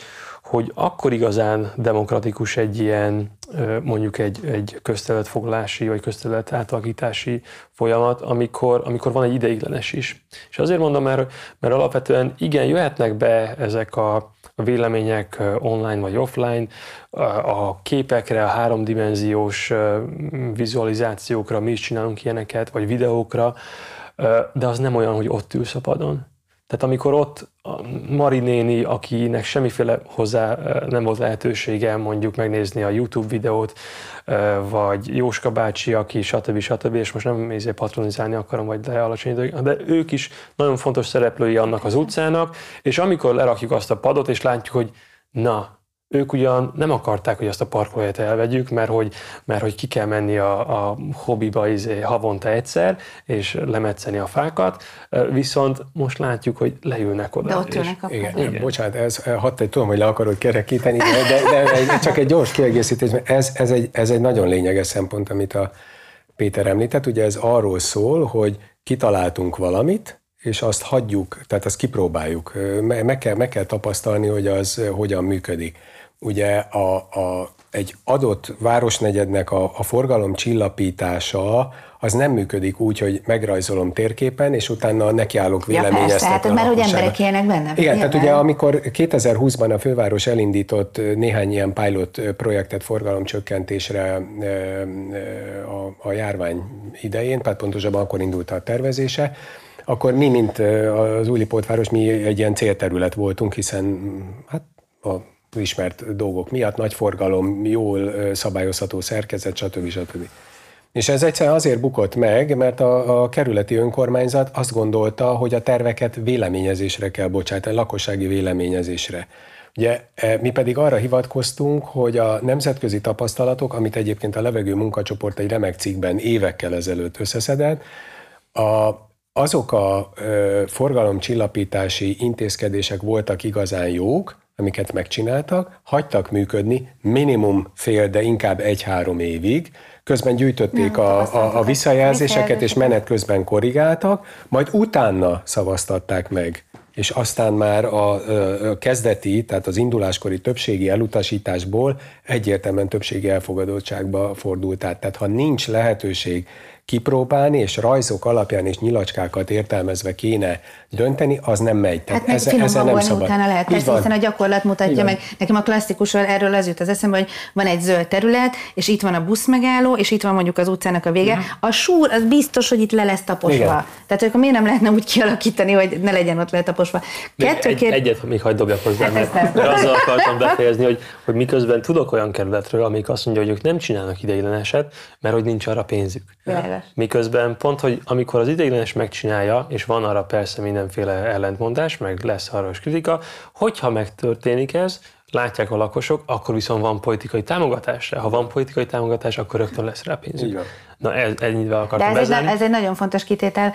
hogy akkor igazán demokratikus egy ilyen, mondjuk egy, egy közterületfoglalási vagy közterület átalakítási folyamat, amikor, amikor van egy ideiglenes is. És azért mondom, mert, mert alapvetően igen, jöhetnek be ezek a vélemények online vagy offline, a képekre, a háromdimenziós vizualizációkra, mi is csinálunk ilyeneket, vagy videókra, de az nem olyan, hogy ott ülsz a padon. Tehát amikor ott a Mari néni, akinek semmiféle hozzá nem volt lehetősége mondjuk megnézni a YouTube videót, vagy Jóska bácsi, aki stb. stb. és most nem ezért patronizálni akarom, vagy lealacsonyítani, de ők is nagyon fontos szereplői annak az utcának, és amikor lerakjuk azt a padot, és látjuk, hogy na, ők ugyan nem akarták, hogy azt a parkolóhelyet elvegyük, mert hogy, mert hogy ki kell menni a, a hobbiba izé, havonta egyszer, és lemetszeni a fákat, viszont most látjuk, hogy leülnek oda. De ott ülnek a igen, igen. Bocsánat, ez, hadd egy tudom, hogy le akarod kerekíteni, de, de, de csak egy gyors kiegészítés, mert ez, ez, egy, ez egy nagyon lényeges szempont, amit a Péter említett. Ugye ez arról szól, hogy kitaláltunk valamit, és azt hagyjuk, tehát azt kipróbáljuk. Meg kell, meg kell tapasztalni, hogy az hogyan működik ugye a, a, egy adott városnegyednek a, a forgalom csillapítása az nem működik úgy, hogy megrajzolom térképen, és utána nekiállok véleményeztetni. Ja, persze, hát, mert hogy emberek élnek benne. Igen, tehát ugye amikor 2020-ban a főváros elindított néhány ilyen pilot projektet forgalomcsökkentésre a, a járvány idején, tehát pontosabban akkor indult a tervezése, akkor mi, mint az Újlipótváros, mi egy ilyen célterület voltunk, hiszen hát a ismert dolgok miatt, nagy forgalom, jól szabályozható szerkezet, stb. stb. És ez egyszer azért bukott meg, mert a, a kerületi önkormányzat azt gondolta, hogy a terveket véleményezésre kell bocsátani, lakossági véleményezésre. Ugye e, mi pedig arra hivatkoztunk, hogy a nemzetközi tapasztalatok, amit egyébként a levegő munkacsoport egy remek cikkben évekkel ezelőtt összeszedett, a, azok a ö, forgalomcsillapítási intézkedések voltak igazán jók, amiket megcsináltak, hagytak működni minimum fél, de inkább egy-három évig, közben gyűjtötték Nem, a, a, a visszajelzéseket, és menet közben korrigáltak, majd utána szavaztatták meg. És aztán már a, a kezdeti, tehát az induláskori többségi elutasításból egyértelműen többségi elfogadottságba fordult át. Tehát ha nincs lehetőség kipróbálni, és rajzok alapján és nyilacskákat értelmezve kéne dönteni, az nem megy. Tehát hát ez, ezzel nem szabad. utána lehet, persze, hiszen a gyakorlat mutatja meg. Nekem a klasszikusról erről az jut az eszembe, hogy van egy zöld terület, és itt van a buszmegálló, és itt van mondjuk az utcának a vége. Uh-huh. A súr, az biztos, hogy itt le lesz taposva. Igen. Tehát akkor miért nem lehetne úgy kialakítani, hogy ne legyen ott letaposva? Kettő egy, kér... Egyet még hagyd dobjak hozzá, hát mert, mert azzal akartam befejezni, hogy, hogy miközben tudok olyan kerületről, amik azt mondja, hogy ők nem csinálnak ideigleneset, mert hogy nincs arra pénzük. Világos. Miközben pont, hogy amikor az ideiglenes megcsinálja, és van arra persze mindenféle ellentmondás, meg lesz arra is kritika, hogyha megtörténik ez, látják a lakosok, akkor viszont van politikai támogatás. Ha van politikai támogatás, akkor rögtön lesz rá pénzük. Na, ez, ennyivel akartam De ez egy, ez egy nagyon fontos kitétel.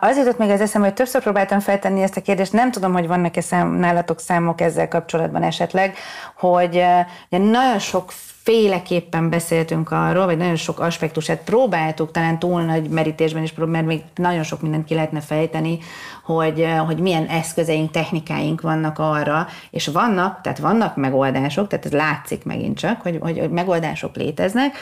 Az jutott még az eszem, hogy többször próbáltam feltenni ezt a kérdést, nem tudom, hogy vannak-e szám, nálatok számok ezzel kapcsolatban esetleg, hogy nagyon sok féleképpen beszéltünk arról, vagy nagyon sok aspektusát próbáltuk talán túl nagy merítésben is, mert még nagyon sok mindent ki lehetne fejteni, hogy, hogy milyen eszközeink, technikáink vannak arra, és vannak, tehát vannak megoldások, tehát ez látszik megint csak, hogy, hogy megoldások léteznek,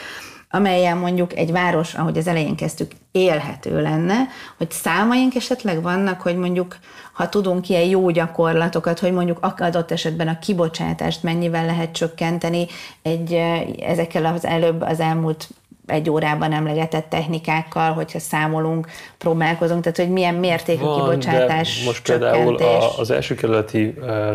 amelyen mondjuk egy város, ahogy az elején kezdtük, élhető lenne, hogy számaink esetleg vannak, hogy mondjuk, ha tudunk ilyen jó gyakorlatokat, hogy mondjuk adott esetben a kibocsátást mennyivel lehet csökkenteni egy, ezekkel az előbb az elmúlt egy órában emlegetett technikákkal, hogyha számolunk, próbálkozunk, tehát hogy milyen mértékű Van, kibocsátás most például a, az első kerületi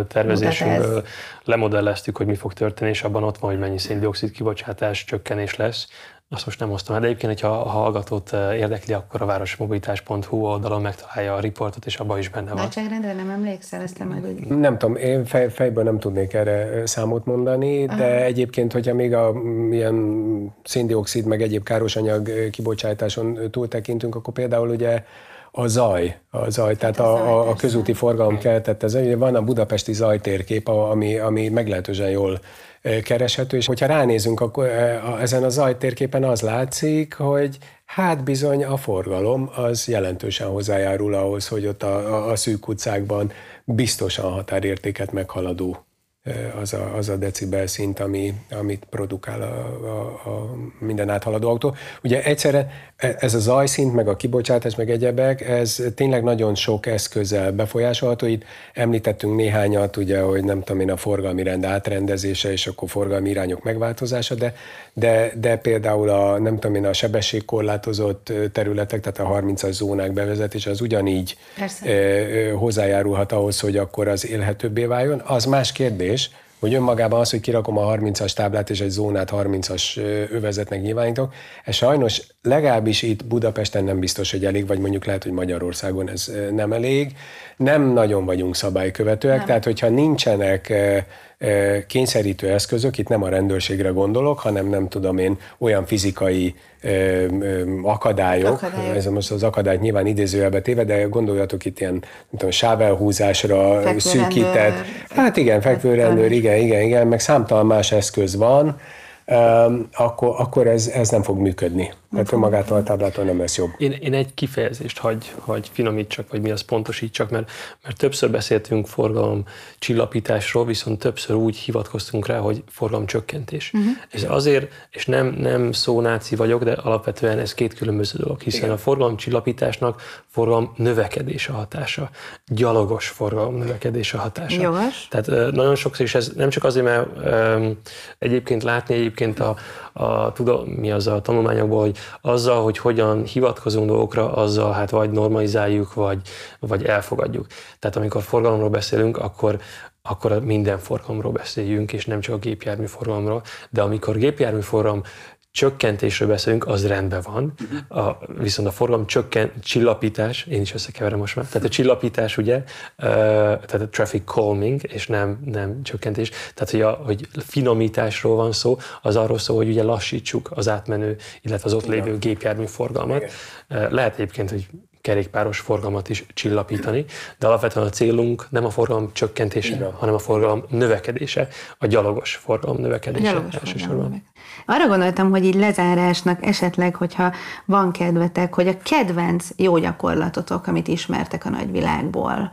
tervezésünkből lemodelleztük, hogy mi fog történni, és abban ott van, hogy mennyi széndiokszid kibocsátás csökkenés lesz, azt most nem hoztam el, de egyébként, hogyha a hallgatót eh, érdekli, akkor a városmobilitás.hu oldalon megtalálja a riportot, és abban is benne van. Nagyságrendre nem emlékszel, ezt majd úgy... Nem tudom, én fej, fejből nem tudnék erre eh, számot mondani, Aha. de egyébként, hogyha még a ilyen széndiokszid meg egyéb károsanyag eh, kibocsátáson túl tekintünk, akkor például ugye a zaj, a zaj, tehát a, a, a közúti forgalom keltett ez. Van a budapesti zajtérkép, ami, ami meglehetősen jól kereshető, és hogyha ránézünk, akkor ezen a zajtérképen az látszik, hogy hát bizony a forgalom az jelentősen hozzájárul ahhoz, hogy ott a, a, a szűk utcákban biztosan határértéket meghaladó az a, az a decibel szint, ami, amit produkál a, a, a minden áthaladó autó. Ugye egyszerre e, ez a zajszint, meg a kibocsátás, meg egyebek, ez tényleg nagyon sok eszközzel befolyásolható. Itt említettünk néhányat, ugye, hogy nem tudom én, a forgalmi rend átrendezése, és akkor forgalmi irányok megváltozása, de, de, de például a, nem tudom én, a sebességkorlátozott területek, tehát a 30-as zónák bevezetése, az ugyanígy Persze. hozzájárulhat ahhoz, hogy akkor az élhetőbbé váljon. Az más kérdés, kérdés, hogy önmagában az, hogy kirakom a 30-as táblát és egy zónát 30-as övezetnek nyilvánítok, ez sajnos legalábbis itt Budapesten nem biztos, hogy elég, vagy mondjuk lehet, hogy Magyarországon ez nem elég. Nem nagyon vagyunk szabálykövetőek, nem. tehát hogyha nincsenek kényszerítő eszközök, itt nem a rendőrségre gondolok, hanem nem tudom én, olyan fizikai akadályok, akadályok. ez most az akadályt nyilván idézőjelbe téve, de gondoljatok itt ilyen, nem tudom, sávelhúzásra fekvőrendőr. szűkített, hát igen, fekvőrendőr, igen, igen, igen, meg számtalan más eszköz van, akkor, akkor ez, ez nem fog működni. Mert magától a táblától nem lesz jobb. Én, én egy kifejezést hagy, hagy finomítsak, vagy mi az pontosítsak, mert, mert többször beszéltünk forgalom csillapításról, viszont többször úgy hivatkoztunk rá, hogy forgalom csökkentés. Uh-huh. Ez azért, és nem, nem szónáci vagyok, de alapvetően ez két különböző dolog, hiszen Igen. a forgalom csillapításnak forgalom növekedése hatása, gyalogos forgalom növekedése hatása. Jogos. Tehát nagyon sokszor, és ez nem csak azért, mert um, egyébként látni egyébként a, a, tudom, mi az a tanulmányokból, hogy azzal, hogy hogyan hivatkozunk dolgokra, azzal hát vagy normalizáljuk, vagy, vagy elfogadjuk. Tehát amikor forgalomról beszélünk, akkor, akkor minden forgalomról beszéljünk, és nem csak a gépjármű forgalomról, de amikor gépjármű forgalom csökkentésről beszélünk, az rendben van, a, viszont a forgalom csökken, csillapítás, én is összekeverem most már, tehát a csillapítás ugye, tehát a traffic calming, és nem, nem csökkentés, tehát hogy, a, hogy finomításról van szó, az arról szól, hogy ugye lassítsuk az átmenő, illetve az ott lévő gépjármű forgalmat. Lehet egyébként, hogy kerékpáros forgalmat is csillapítani, de alapvetően a célunk nem a forgalom csökkentése, Igen. hanem a forgalom növekedése, a gyalogos forgalom növekedése gyalogos elsősorban. Forgalom. Arra gondoltam, hogy így lezárásnak esetleg, hogyha van kedvetek, hogy a kedvenc jó gyakorlatotok, amit ismertek a nagyvilágból,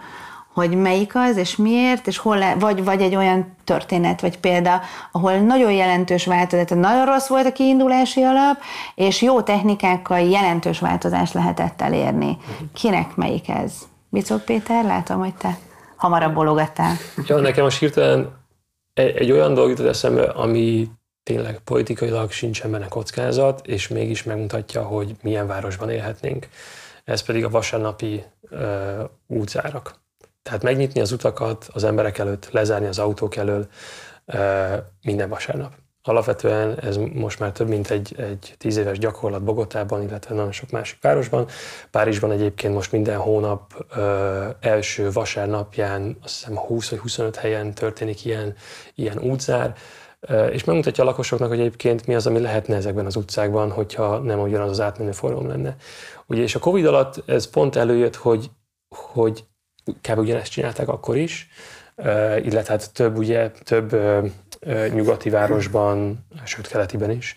hogy melyik az, és miért, és hol, le, vagy, vagy egy olyan történet, vagy példa, ahol nagyon jelentős változat, nagyon rossz volt a kiindulási alap, és jó technikákkal jelentős változást lehetett elérni. Kinek melyik ez? Bicok Péter, látom, hogy te hamarabb bologattál. Ja, nekem most hirtelen egy, egy olyan dolog jutott eszembe, ami tényleg politikailag sincsen benne kockázat, és mégis megmutatja, hogy milyen városban élhetnénk. Ez pedig a vasárnapi ö, útzárak. Tehát megnyitni az utakat az emberek előtt, lezárni az autók elől minden vasárnap. Alapvetően ez most már több mint egy, egy tíz éves gyakorlat Bogotában, illetve nagyon sok másik városban. Párizsban egyébként most minden hónap ö, első vasárnapján, azt hiszem 20 vagy 25 helyen történik ilyen, ilyen útzár, ö, és megmutatja a lakosoknak, hogy egyébként mi az, ami lehetne ezekben az utcákban, hogyha nem ugyanaz az átmenő forgalom lenne. Ugye, és a Covid alatt ez pont előjött, hogy, hogy kb. ugyanezt csinálták akkor is, illetve hát több, ugye, több nyugati városban, sőt keletiben is,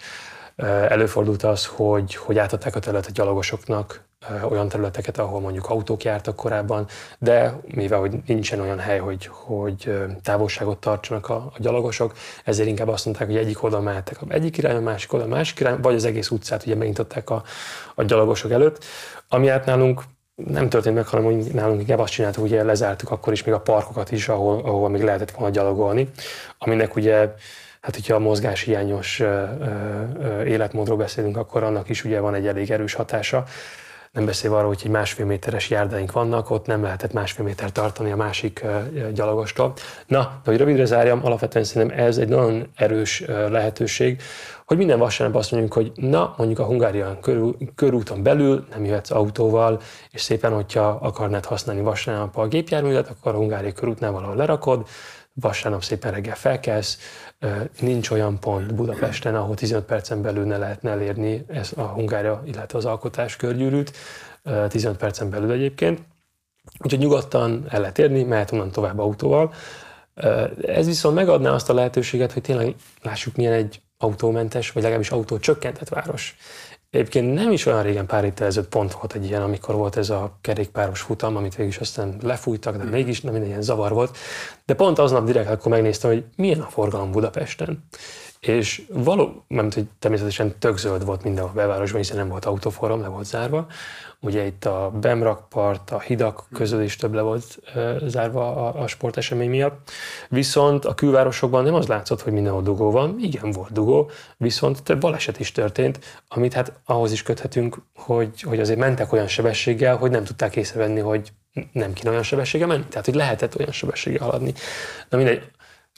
előfordult az, hogy, hogy átadták a területet gyalogosoknak, olyan területeket, ahol mondjuk autók jártak korábban, de mivel hogy nincsen olyan hely, hogy, hogy távolságot tartsanak a, a gyalogosok, ezért inkább azt mondták, hogy egyik oldalon mehettek egyik irány, a másik oldalon, másik irány, vagy az egész utcát ugye megnyitották a, a gyalogosok előtt, ami át nálunk nem történt meg, hanem hogy nálunk inkább azt csináltuk, hogy lezártuk akkor is még a parkokat is, ahol, ahol még lehetett volna gyalogolni, aminek ugye hát hogyha a mozgáshiányos életmódról beszélünk, akkor annak is ugye van egy elég erős hatása. Nem beszélve arról, hogy egy másfél méteres járdáink vannak, ott nem lehetett másfél méter tartani a másik gyalogostól. Na, de hogy rövidre zárjam, alapvetően szerintem ez egy nagyon erős lehetőség, hogy minden vasárnap azt mondjuk, hogy na, mondjuk a Hungárián körül, körúton belül nem jöhetsz autóval, és szépen, hogyha akarnád használni vasárnap a gépjárművet, akkor a Hungária körútnál valahol lerakod, vasárnap szépen reggel felkelsz, nincs olyan pont Budapesten, ahol 15 percen belül ne lehetne elérni ez a Hungária, illetve az alkotás körgyűrűt, 15 percen belül egyébként. Úgyhogy nyugodtan el lehet érni, mehet onnan tovább autóval. Ez viszont megadná azt a lehetőséget, hogy tényleg lássuk, milyen egy autómentes, vagy legalábbis autó csökkentett város. Egyébként nem is olyan régen, pár héttel ezelőtt pont volt egy ilyen, amikor volt ez a kerékpáros futam, amit végül is aztán lefújtak, de mégis nem minden ilyen zavar volt. De pont aznap direkt akkor megnéztem, hogy milyen a forgalom Budapesten. És való, mert hogy természetesen tök zöld volt minden a belvárosban, hiszen nem volt autóforgalom, le volt zárva. Ugye itt a Bemrakpart, a hidak közül is több le volt zárva a, a sportesemény miatt. Viszont a külvárosokban nem az látszott, hogy mindenhol dugó van. Igen, volt dugó, viszont több baleset is történt, amit hát ahhoz is köthetünk, hogy, hogy azért mentek olyan sebességgel, hogy nem tudták észrevenni, hogy nem kéne olyan sebességgel menni. Tehát, hogy lehetett olyan sebességgel haladni. Na mindegy,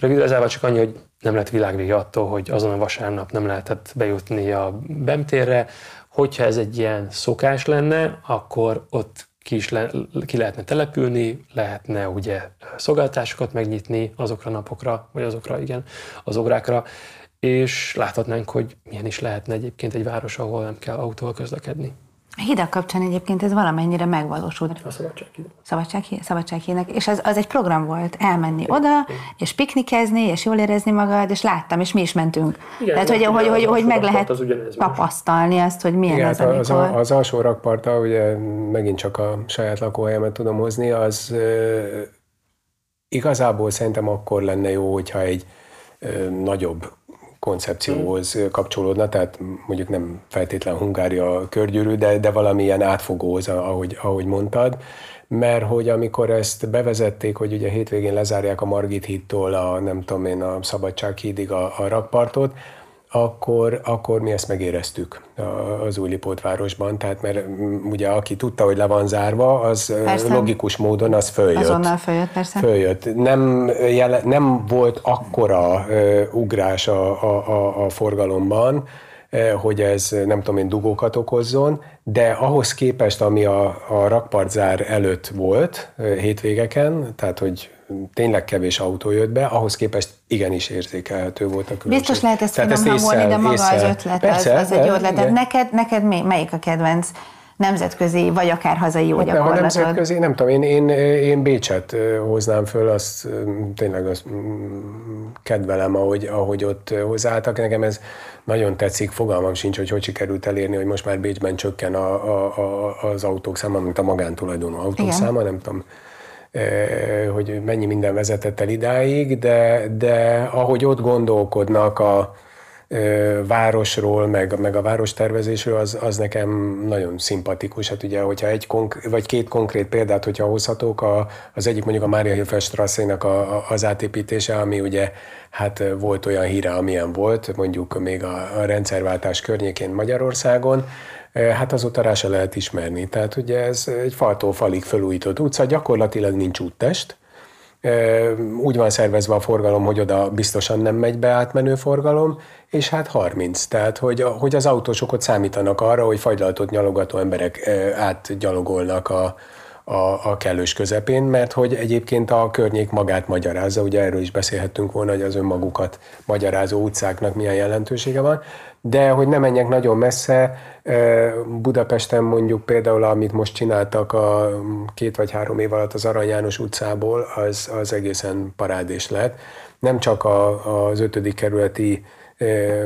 Rövid zárva csak annyi, hogy nem lett világvége attól, hogy azon a vasárnap nem lehetett bejutni a Bemtérre, Hogyha ez egy ilyen szokás lenne, akkor ott ki, is le, ki lehetne települni, lehetne ugye szolgáltásokat megnyitni azokra napokra, vagy azokra, igen, az órákra, és láthatnánk, hogy milyen is lehetne egyébként egy város, ahol nem kell autóval közlekedni. A hidak kapcsán egyébként ez valamennyire megvalósult. A szabadsághíd. Szabadsághíd, szabadsághídnek. És az, az egy program volt, elmenni Igen. oda, és piknikezni, és jól érezni magad, és láttam, és mi is mentünk. Igen, Tehát, hogy, hogy, hogy, hogy meg lehet tapasztalni azt, hogy milyen Igen, az, amikor... Az, a, az alsó rakparta, ugye megint csak a saját lakóhelyemet tudom hozni, az ö, igazából szerintem akkor lenne jó, hogyha egy ö, nagyobb koncepcióhoz kapcsolódna, tehát mondjuk nem feltétlen Hungária körgyűrű, de, de valamilyen átfogóhoz, ahogy, ahogy mondtad, mert hogy amikor ezt bevezették, hogy ugye hétvégén lezárják a Margit hídtól a, nem tudom én, a Szabadság hídig a, a rakpartot, akkor, akkor mi ezt megéreztük az új Lipótvárosban, tehát mert ugye aki tudta, hogy le van zárva, az persze. logikus módon az följött. Azonnal följött, persze. Följött. Nem, jele, nem volt akkora uh, ugrás a, a, a, a forgalomban, hogy ez nem tudom én dugókat okozzon, de ahhoz képest, ami a, a rakpartzár előtt volt hétvégeken, tehát hogy tényleg kevés autó jött be, ahhoz képest igenis érzékelhető volt a különbség. Biztos lehet ezt finom hangolni, de maga észre, az ötlet, persze, az, az egy jó ötlet. Neked, neked melyik a kedvenc nemzetközi, vagy akár hazai jó hát, gyakorlatod? Ha nemzetközi, nem tudom, én, én, én Bécset hoznám föl, azt tényleg azt kedvelem, ahogy, ahogy ott hozzáálltak. Nekem ez nagyon tetszik, fogalmam sincs, hogy hogy sikerült elérni, hogy most már Bécsben csökken a, a, a, az autók száma, mint a magántulajdonú autók Igen. száma, nem tudom hogy mennyi minden vezetett el idáig, de, de ahogy ott gondolkodnak a városról, meg, meg a várostervezésről, az, az nekem nagyon szimpatikus. Hát ugye, hogyha egy konk- vagy két konkrét példát, hogyha hozhatók, a, az egyik mondjuk a Mária Hilfeld a, a, az átépítése, ami ugye hát volt olyan híre, amilyen volt, mondjuk még a, a rendszerváltás környékén Magyarországon, hát azóta rá se lehet ismerni. Tehát ugye ez egy faltól falig felújított utca, gyakorlatilag nincs úttest, úgy van szervezve a forgalom, hogy oda biztosan nem megy be átmenő forgalom, és hát 30. Tehát, hogy, hogy az autósok ott számítanak arra, hogy fagylaltot nyalogató emberek átgyalogolnak a, a, a kellős közepén, mert hogy egyébként a környék magát magyarázza, ugye erről is beszélhettünk volna, hogy az önmagukat magyarázó utcáknak milyen jelentősége van, de hogy nem menjek nagyon messze, Budapesten mondjuk például, amit most csináltak a két vagy három év alatt az Arany János utcából, az, az egészen parádés lett. Nem csak a, az ötödik kerületi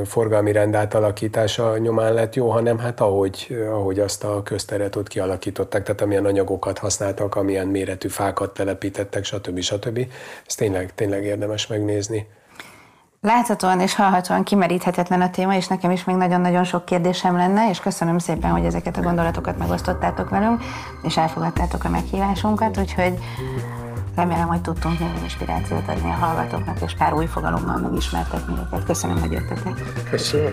forgalmi rend átalakítása nyomán lett jó, hanem hát ahogy, ahogy azt a közteret ott kialakították, tehát amilyen anyagokat használtak, amilyen méretű fákat telepítettek, stb. stb. Ez tényleg, tényleg érdemes megnézni. Láthatóan és hallhatóan kimeríthetetlen a téma, és nekem is még nagyon-nagyon sok kérdésem lenne, és köszönöm szépen, hogy ezeket a gondolatokat megosztottátok velünk, és elfogadtátok a meghívásunkat, úgyhogy Remélem, hogy tudtunk némi inspirációt adni a hallgatóknak, és pár új fogalommal megismertetni őket. Köszönöm, hogy jöttetek. Köszönöm.